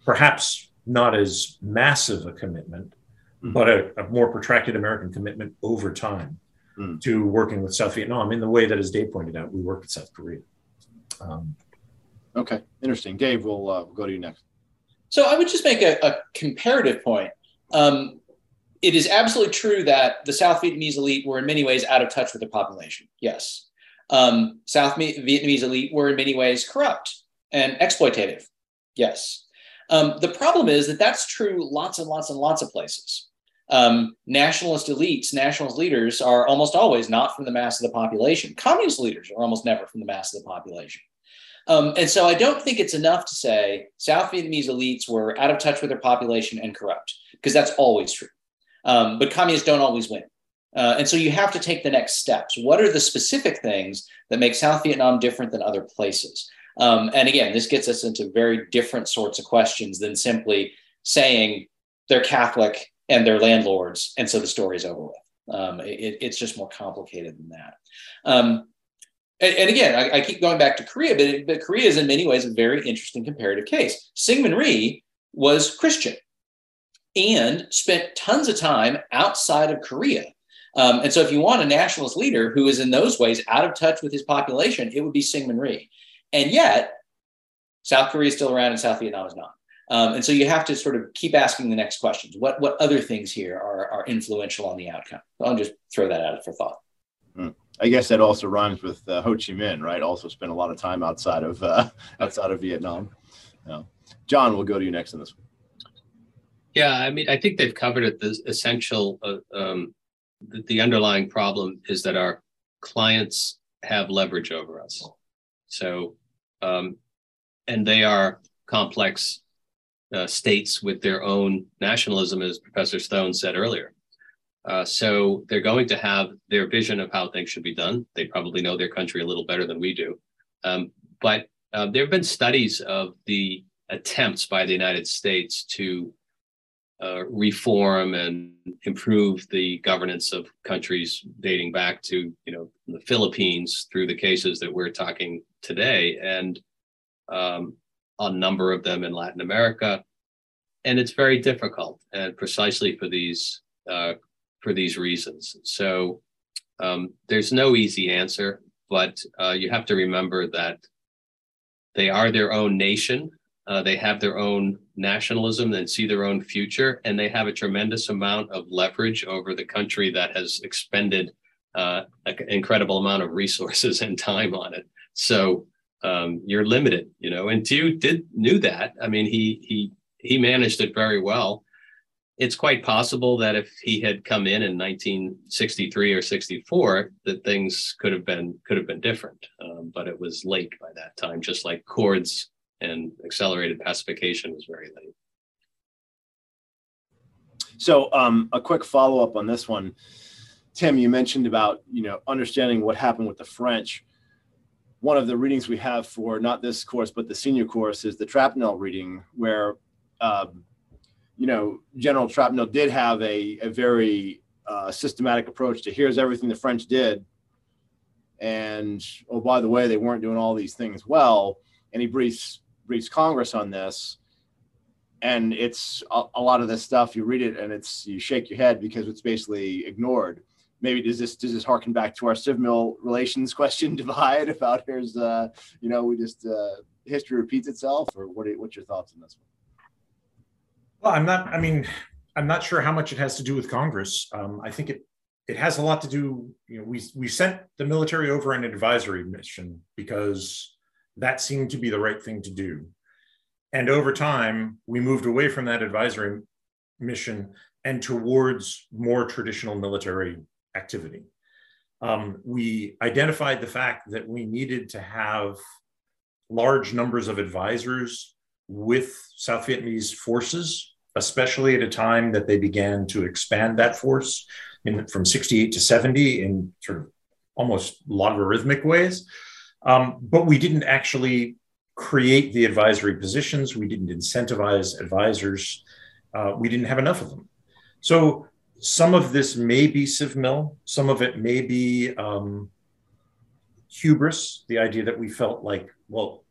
perhaps not as massive a commitment, mm. but a, a, more protracted American commitment over time mm. to working with South Vietnam in the way that, as Dave pointed out, we work with South Korea. Um, okay, interesting. Dave, we'll uh, go to you next. So I would just make a, a comparative point. Um, it is absolutely true that the South Vietnamese elite were in many ways out of touch with the population. Yes. Um, South Vietnamese elite were in many ways corrupt and exploitative. Yes. Um, the problem is that that's true lots and lots and lots of places. Um, nationalist elites, nationalist leaders are almost always not from the mass of the population. Communist leaders are almost never from the mass of the population. Um, and so I don't think it's enough to say South Vietnamese elites were out of touch with their population and corrupt, because that's always true. Um, but communists don't always win. Uh, and so you have to take the next steps. What are the specific things that make South Vietnam different than other places? Um, and again, this gets us into very different sorts of questions than simply saying they're Catholic and they're landlords, and so the story is over with. Um, it, it's just more complicated than that. Um, and, and, again, I, I, keep going back to Korea, but, but Korea is in many ways a very interesting comparative case. Syngman Rhee was Christian and spent tons of time outside of Korea. Um, and so, if you want a nationalist leader who is in those ways out of touch with his population, it would be Syngman Rhee. And yet, South Korea is still around and South Vietnam is not. Um, and so, you have to sort of keep asking the next questions. What, what other things here are, are influential on the outcome? So I'll just throw that out for thought. Hmm. I guess that also rhymes with uh, Ho Chi Minh, right? Also spent a lot of time outside of uh, outside of Vietnam. John, we'll go to you next in this one. Yeah, I mean, I think they've covered it. The essential, uh, um, the, the, underlying problem is that our clients have leverage over us. So, um, and they are complex uh, states with their own nationalism, as Professor Stone said earlier. Uh, so they're going to have their vision of how things should be done. They probably know their country a little better than we do. Um, but uh, there have been studies of the attempts by the United States to uh, reform and improve the governance of countries dating back to you know the Philippines through the cases that we're talking today and um, a number of them in Latin America, and it's very difficult, and precisely for these uh, for these reasons. So um, there's no easy answer, but uh, you have to remember that they are their own nation. Uh, they have their own nationalism and see their own future, and they have a tremendous amount of leverage over the country that has expended uh, an incredible amount of resources and time on it. So um, you're limited, you know. And Thieu did knew that. I mean, he he he managed it very well. It's quite possible that if he had come in in 1963 or 64, that things could have been could have been different. Um, but it was late by that time, just like CORDS and accelerated pacification was very late. So, um, a quick follow up on this one, Tim. You mentioned about you know understanding what happened with the French. One of the readings we have for not this course but the senior course is the Trapnell reading, where um, you know General Trapnell did have a a very uh, systematic approach to here's everything the French did, and oh by the way they weren't doing all these things well, and he briefs briefs Congress on this and it's a, a, lot of this stuff you read it and it's you shake your head because it's basically ignored maybe does this does this harken back to our civil relations question divide about here's uh you know we just uh history repeats itself or what are, what's your thoughts on this one? Well i'm not i mean i'm not sure how much it has to do with congress. Um, i think it it has a lot to do you know we we sent the military over an advisory mission because that seemed to be the right thing to do. And over time, we moved away from that advisory mission and towards more traditional military activity. Um, we identified the fact that we needed to have large numbers of advisors with South Vietnamese forces, especially at a time that they began to expand that force in, from 68 to 70 in sort of almost logarithmic ways. Um, but we didn't actually create the advisory positions. We didn't incentivize advisors. Uh, we didn't have enough of them. So some of this may be civ-mil, some of it may be um, hubris, the idea that we felt like, well,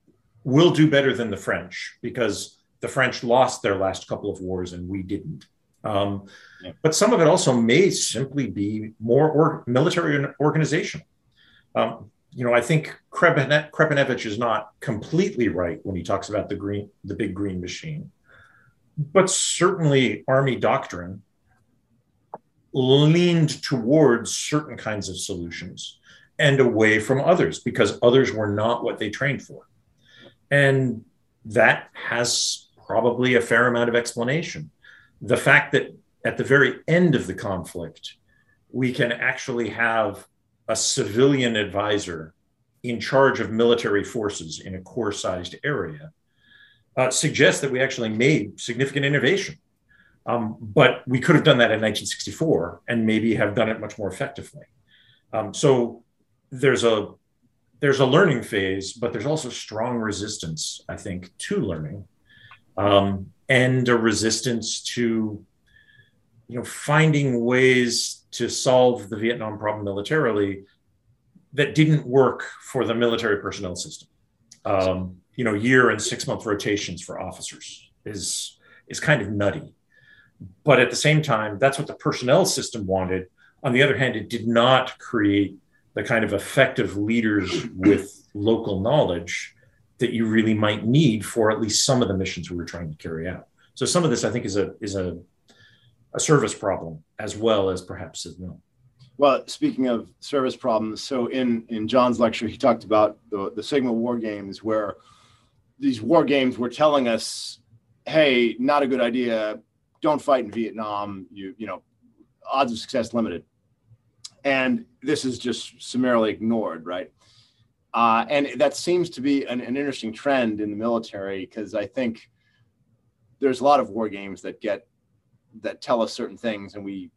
we'll do better than the French because the French lost their last couple of wars and we didn't. Um, yeah. But some of it also may simply be more or military organization. Um, you know, I think Krepinevich is not completely right when he talks about the green, the big green machine, but certainly army doctrine leaned towards certain kinds of solutions and away from others because others were not what they trained for. And that has probably a fair amount of explanation. The fact that at the very end of the conflict, we can actually have a civilian advisor in charge of military forces in a core sized area uh, suggests that we actually made significant innovation. Um, but we could have done that in 1964 and maybe have done it much more effectively. Um, so there's a there's a learning phase, but there's also strong resistance, I think, to learning, um, and a resistance to you know finding ways to solve the Vietnam problem militarily that didn't work for the military personnel system. Um, you know, year and six month rotations for officers is is kind of nutty. But at the same time, that's what the personnel system wanted. On the other hand, it did not create the kind of effective leaders with local knowledge that you really might need for at least some of the missions we were trying to carry out. So some of this, I think, is a is a, a service problem as well as perhaps as Well, well speaking of service problems, so in in John's lecture, he talked about the the Sigma war games, where these war games were telling us, "Hey, not a good idea. Don't fight in Vietnam. You you know, odds of success limited." And this is just summarily ignored, right? Uh, and that seems to be an, an interesting trend in the military because I think there's a lot of war games that get that tell us certain things, and we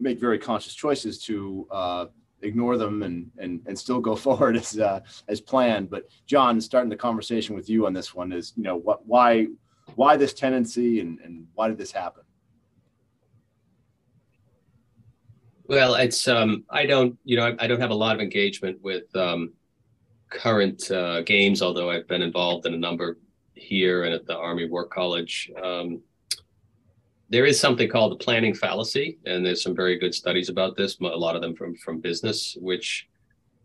make very conscious choices to uh, ignore them and, and and still go forward as uh, as planned. But John, starting the conversation with you on this one is, you know, what why why this tendency and, and why did this happen? Well, it's um, I don't you know I, don't have a lot of engagement with um, current uh, games, although I've been involved in a number here and at the Army War College. Um, there is something called the planning fallacy, and there's some very good studies about this. A lot of them from from business, which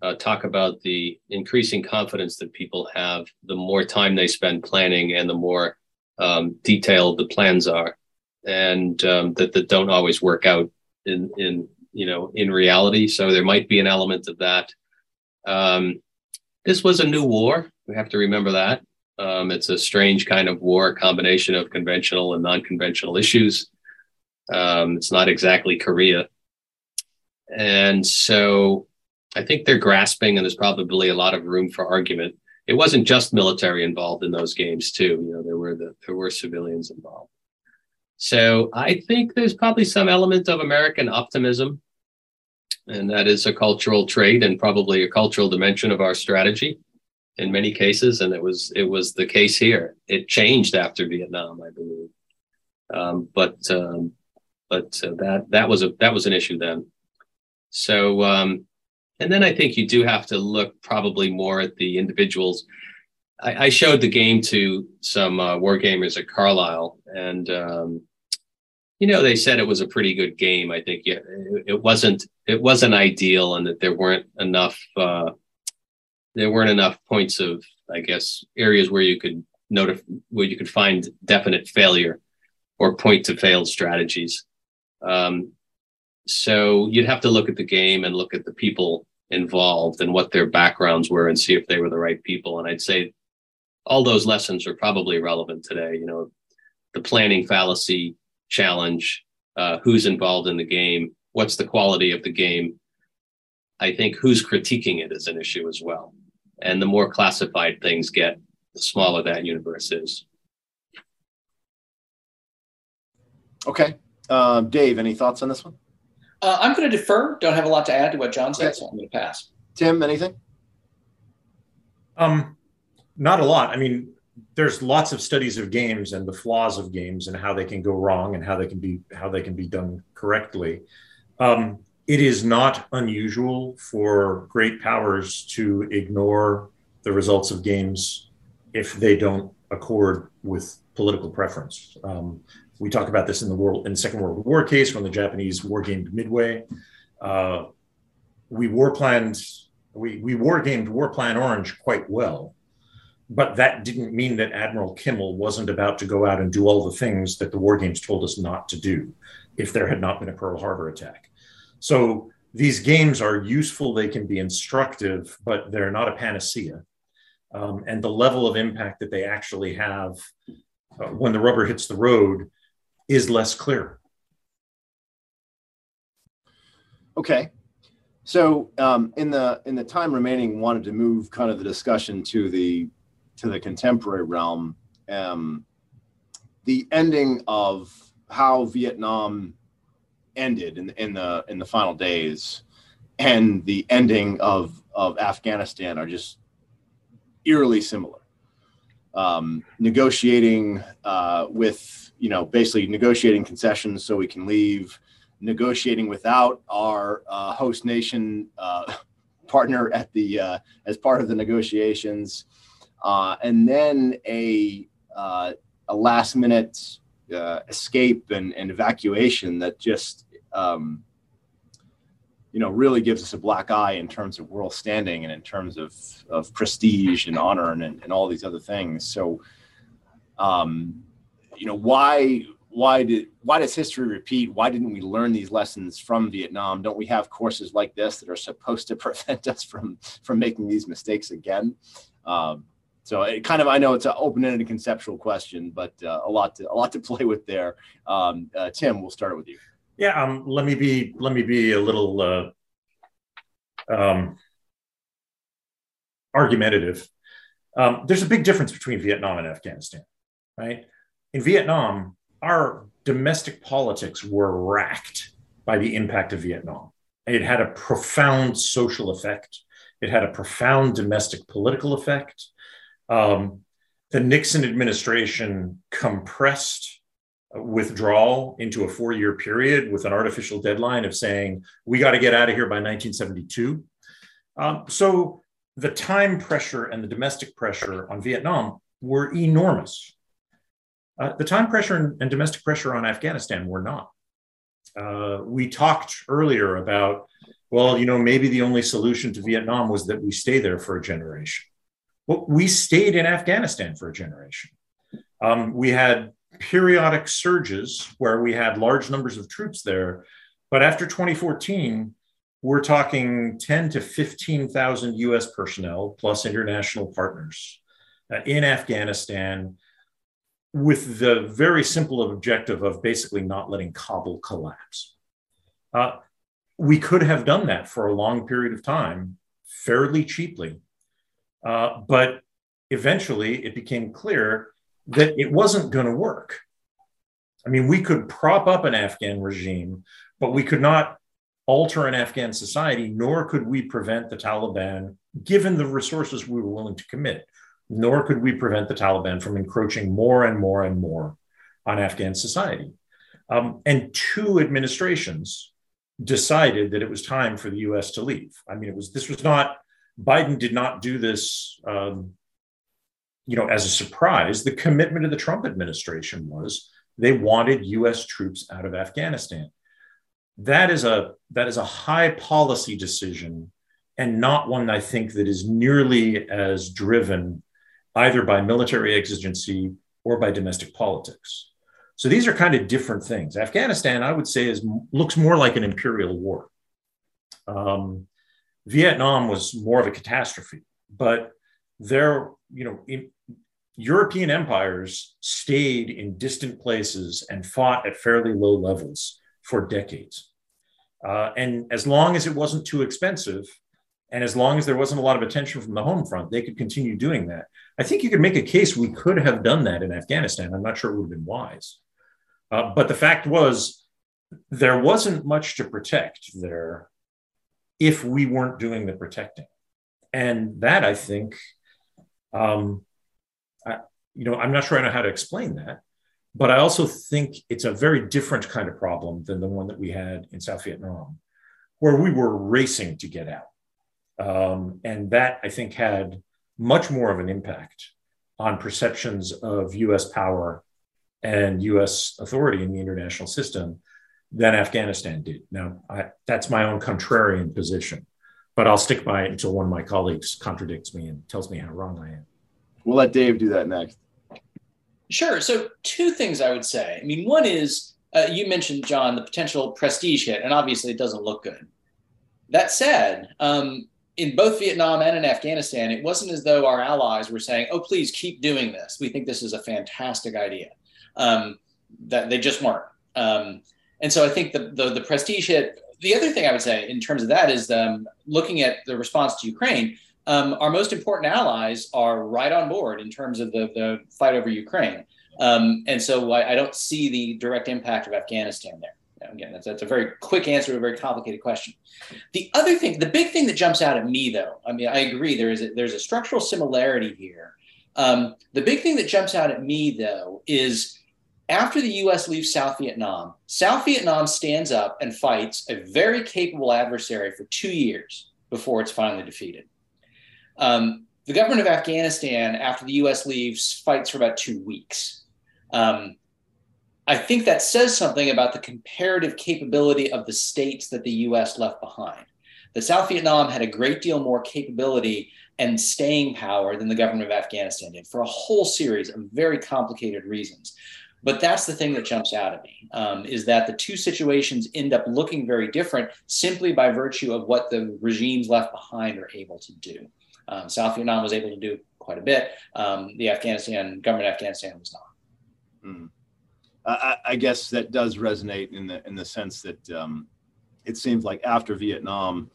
uh, talk about the increasing confidence that people have the more time they spend planning and the more um, detailed the plans are, and um, that that don't always work out in in you know in reality. So there might be an element of that. Um, this was a new war. We have to remember that. Um, it's a strange kind of war, a combination of conventional and non-conventional issues. Um, it's not exactly Korea, and so I think they're grasping, and there's probably a lot of room for argument. It wasn't just military involved in those games, too. You know, there were the there were civilians involved. So I think there's probably some element of American optimism, and that is a cultural trait and probably a cultural dimension of our strategy in many cases. And it was it was the case here. It changed after Vietnam, I believe, um, but um, but uh, that that was a that was an issue then. So um, and then I think you do have to look probably more at the individuals. I, I showed the game to some uh, war gamers at Carlisle, and um, you know they said it was a pretty good game. I think yeah, it, it wasn't it wasn't ideal, and that there weren't enough uh, there weren't enough points of I guess areas where you could notify where you could find definite failure or point to failed strategies. Um, so you'd have to look at the game and look at the people involved and what their backgrounds were and see if they were the right people. And I'd say all those lessons are probably relevant today. You know, the planning fallacy challenge, uh, who's involved in the game, what's the quality of the game. I think who's critiquing it is an issue as well. And the more classified things get, the smaller that universe is. Okay. Uh, Dave, any thoughts on this one? Uh, I'm going to defer. Don't have a lot to add to what John said, so I'm going to pass. Tim, anything? Um, not a lot. I mean, there's lots of studies of games and the flaws of games and how they can go wrong and how they can be how they can be done correctly. Um, it is not unusual for great powers to ignore the results of games if they don't accord with political preference. Um, we talk about this in the world in the Second World War case when the Japanese war gamed Midway. Uh, we war planned we we war gamed War Plan Orange quite well, but that didn't mean that Admiral Kimmel wasn't about to go out and do all the things that the war games told us not to do if there had not been a Pearl Harbor attack. So these games are useful, they can be instructive, but they're not a panacea. Um, and the level of impact that they actually have uh, when the rubber hits the road is less clear. Okay. So um, in the in the time remaining, wanted to move kind of the discussion to the to the contemporary realm. Um, the ending of how Vietnam ended in, in the in the final days, and the ending of of Afghanistan are just eerily similar. Um, negotiating uh, with you know, basically negotiating concessions so we can leave, negotiating without our uh, host nation uh, partner at the uh, as part of the negotiations, uh, and then a uh, a last minute uh, escape and, and evacuation that just um, you know really gives us a black eye in terms of world standing and in terms of of prestige and honor and, and all these other things. So. Um, you know why why did why does history repeat? Why didn't we learn these lessons from vietnam? Don't we have courses like this that are supposed to prevent us from from making these mistakes again? Um, so it kind of i know it's an open-ended conceptual question but uh, a lot to a lot to play with there. Um, uh, tim we'll start with you. Yeah um, let me be let me be a little uh, um, argumentative. Um, there's a big difference between vietnam and afghanistan right in Vietnam, our domestic politics were racked by the impact of Vietnam. It had a profound social effect. It had a profound domestic political effect. Um, the Nixon administration compressed withdrawal into a four year period with an artificial deadline of saying, we got to get out of here by 1972. Um, so the time pressure and the domestic pressure on Vietnam were enormous. Uh, the time pressure and, and, domestic pressure on Afghanistan were not. Uh, we talked earlier about, well, you know, maybe the only solution to Vietnam was that we stay there for a generation. Well, we stayed in Afghanistan for a generation. Um, we had periodic surges where we had large numbers of troops there. But after 2014, we're talking 10 to 15,000 US personnel plus international partners uh, in Afghanistan with the very simple objective of basically not letting Kabul collapse. Uh, we could have done that for a long period of time fairly cheaply. Uh, but eventually it became clear that it wasn't going to work. I mean, we could prop up an Afghan regime, but we could not alter an Afghan society, nor could we prevent the Taliban, given the resources we were willing to commit, nor could we prevent the Taliban from encroaching more and more and more on Afghan society. Um, and two administrations decided that it was time for the US to leave. I mean, it was this was not Biden did not do this um, you know, as a surprise. The commitment of the Trump administration was they wanted US troops out of Afghanistan that is a that is a high policy decision and not one I think that is nearly as driven either by military exigency or by domestic politics. So these are kind of different things. Afghanistan, I would say, is looks more like an imperial war. Um, Vietnam was more of a catastrophe, but there, you know, in, European empires stayed in distant places and fought at fairly low levels for decades. Uh, and as long as it wasn't too expensive, and as long as there wasn't a lot of attention from the home front, they could continue doing that. I think you could make a case we could have done that in Afghanistan. I'm not sure it would have been wise. Uh, but the fact was, there wasn't much to protect there if we weren't doing the protecting. And that, I think, um, I, you know, I'm not sure I know how to explain that. But I also think it's a very different kind of problem than the one that we had in South Vietnam, where we were racing to get out. Um, and that, I think, had much more of an impact on perceptions of US power and US authority in the international system than Afghanistan did. Now, I, that's my own contrarian position, but I'll stick by it until one of my colleagues contradicts me and tells me how wrong I am. We'll let Dave do that next. Sure. So, two things I would say. I mean, one is uh, you mentioned, John, the potential prestige hit, and obviously it doesn't look good. That said, um, in both Vietnam and in Afghanistan, it wasn't as though our allies were saying, oh, please keep doing this. We think this is a fantastic idea. Um, that they just weren't. Um, and so I think the, the, the, prestige hit, the other thing I would say in terms of that is um, looking at the response to Ukraine, um, our most important allies are right on board in terms of the, the fight over Ukraine. Um, and so I, I, don't see the direct impact of Afghanistan there. Again, that's, that's a very quick answer to a very complicated question. The other thing, the big thing that jumps out at me, though, I mean, I agree there is a, there's a structural similarity here. Um, the big thing that jumps out at me, though, is after the US leaves South Vietnam, South Vietnam stands up and fights a very capable adversary for two years before it's finally defeated. Um, the government of Afghanistan, after the US leaves, fights for about two weeks. Um, I think that says something about the comparative capability of the states that the US left behind. The South Vietnam had a great deal more capability and staying power than the government of Afghanistan did for a whole series of very complicated reasons. But that's the thing that jumps out at me um, is that the two situations end up looking very different simply by virtue of what the regimes left behind are able to do. Um, South Vietnam was able to do quite a bit. Um, the Afghanistan government, of Afghanistan was not. Mm. I, I, guess that does resonate in the in the sense that um, it seems like after Vietnam,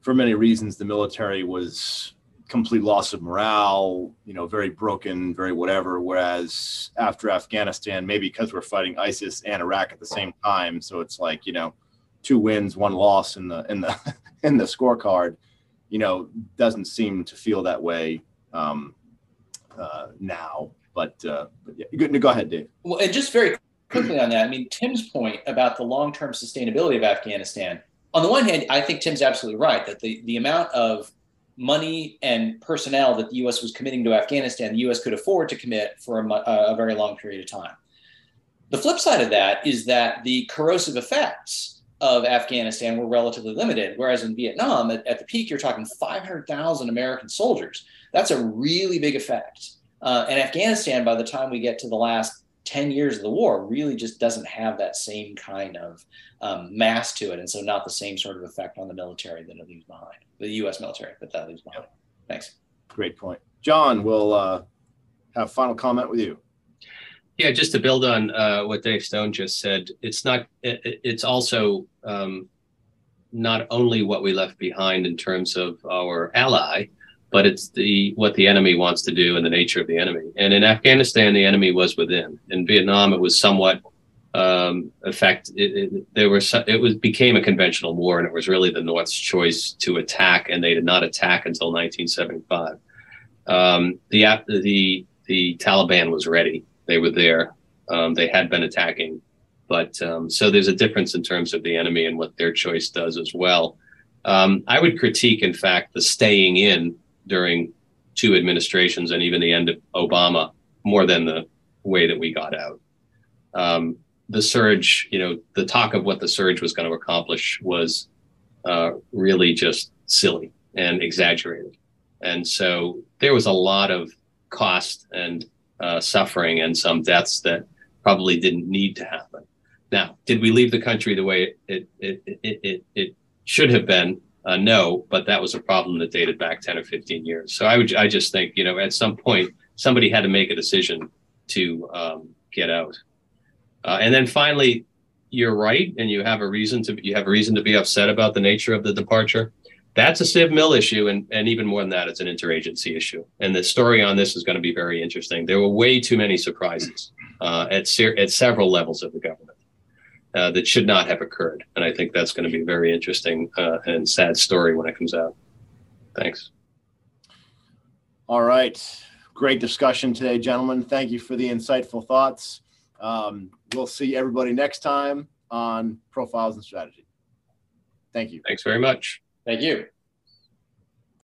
for many reasons, the military was complete loss of morale. You know, very broken, very whatever. Whereas after Afghanistan, maybe because we're fighting ISIS and Iraq at the same time, so it's like you know, two wins, one loss in the in the in the scorecard you know, doesn't seem to feel that way um, uh, now. But, uh, but yeah, go, go ahead, Dave. Well, and just very quickly on that, I mean, Tim's point about the long term sustainability of Afghanistan. On the one hand, I think Tim's absolutely right that the, the amount of money and personnel that the U.S. was committing to Afghanistan, the U.S. could afford to commit for a, a very long period of time. The flip side of that is that the corrosive effects of Afghanistan were relatively limited, whereas in Vietnam, at, at the peak, you're talking 500,000 American soldiers. That's a really big effect. Uh, and Afghanistan, by the time we get to the last 10 years of the war, really just doesn't have that same kind of um, mass to it. And so, not the same sort of effect on the military that it leaves behind, the US military, but that leaves behind. Thanks. Great point. John, we'll uh, have final comment with you. Yeah, just to build on uh, what Dave Stone just said, it's not. It, it's also um, not only what we left behind in terms of our ally, but it's the what the enemy wants to do and the nature of the enemy. And in Afghanistan, the enemy was within. In Vietnam, it was somewhat um, effect. It, it, there was it was became a conventional war, and it was really the North's choice to attack, and they did not attack until 1975. Um, the the the Taliban was ready they were there. Um, they had been attacking, but um, so there's a difference in terms of the enemy and what their choice does as well. Um, I would critique, in fact, the staying in during two administrations and even the end of Obama more than the way that we got out. Um, the surge, you know, the talk of what the surge was going to accomplish was uh, really just silly and exaggerated. And so there was a lot of cost and uh, suffering and some deaths that probably didn't need to happen. Now, did we leave the country the way it it it it, it should have been? Uh, no, but that was a problem that dated back ten or fifteen years. So I would I just think you know at some point somebody had to make a decision to um, get out. Uh, and then finally, you're right, and you have a reason to you have a reason to be upset about the nature of the departure that's a Civ-Mil issue, and, and even more than that, it's an interagency issue. And the story on this is going to be very interesting. There were way too many surprises uh, at at several levels of the government uh, that should not have occurred, and I think that's going to be a very interesting uh, and sad story when it comes out. Thanks. All right, great discussion today, gentlemen. Thank you for the insightful thoughts. Um, we'll see everybody next time on Profiles in Strategy. Thank you. Thanks very much. Thank you.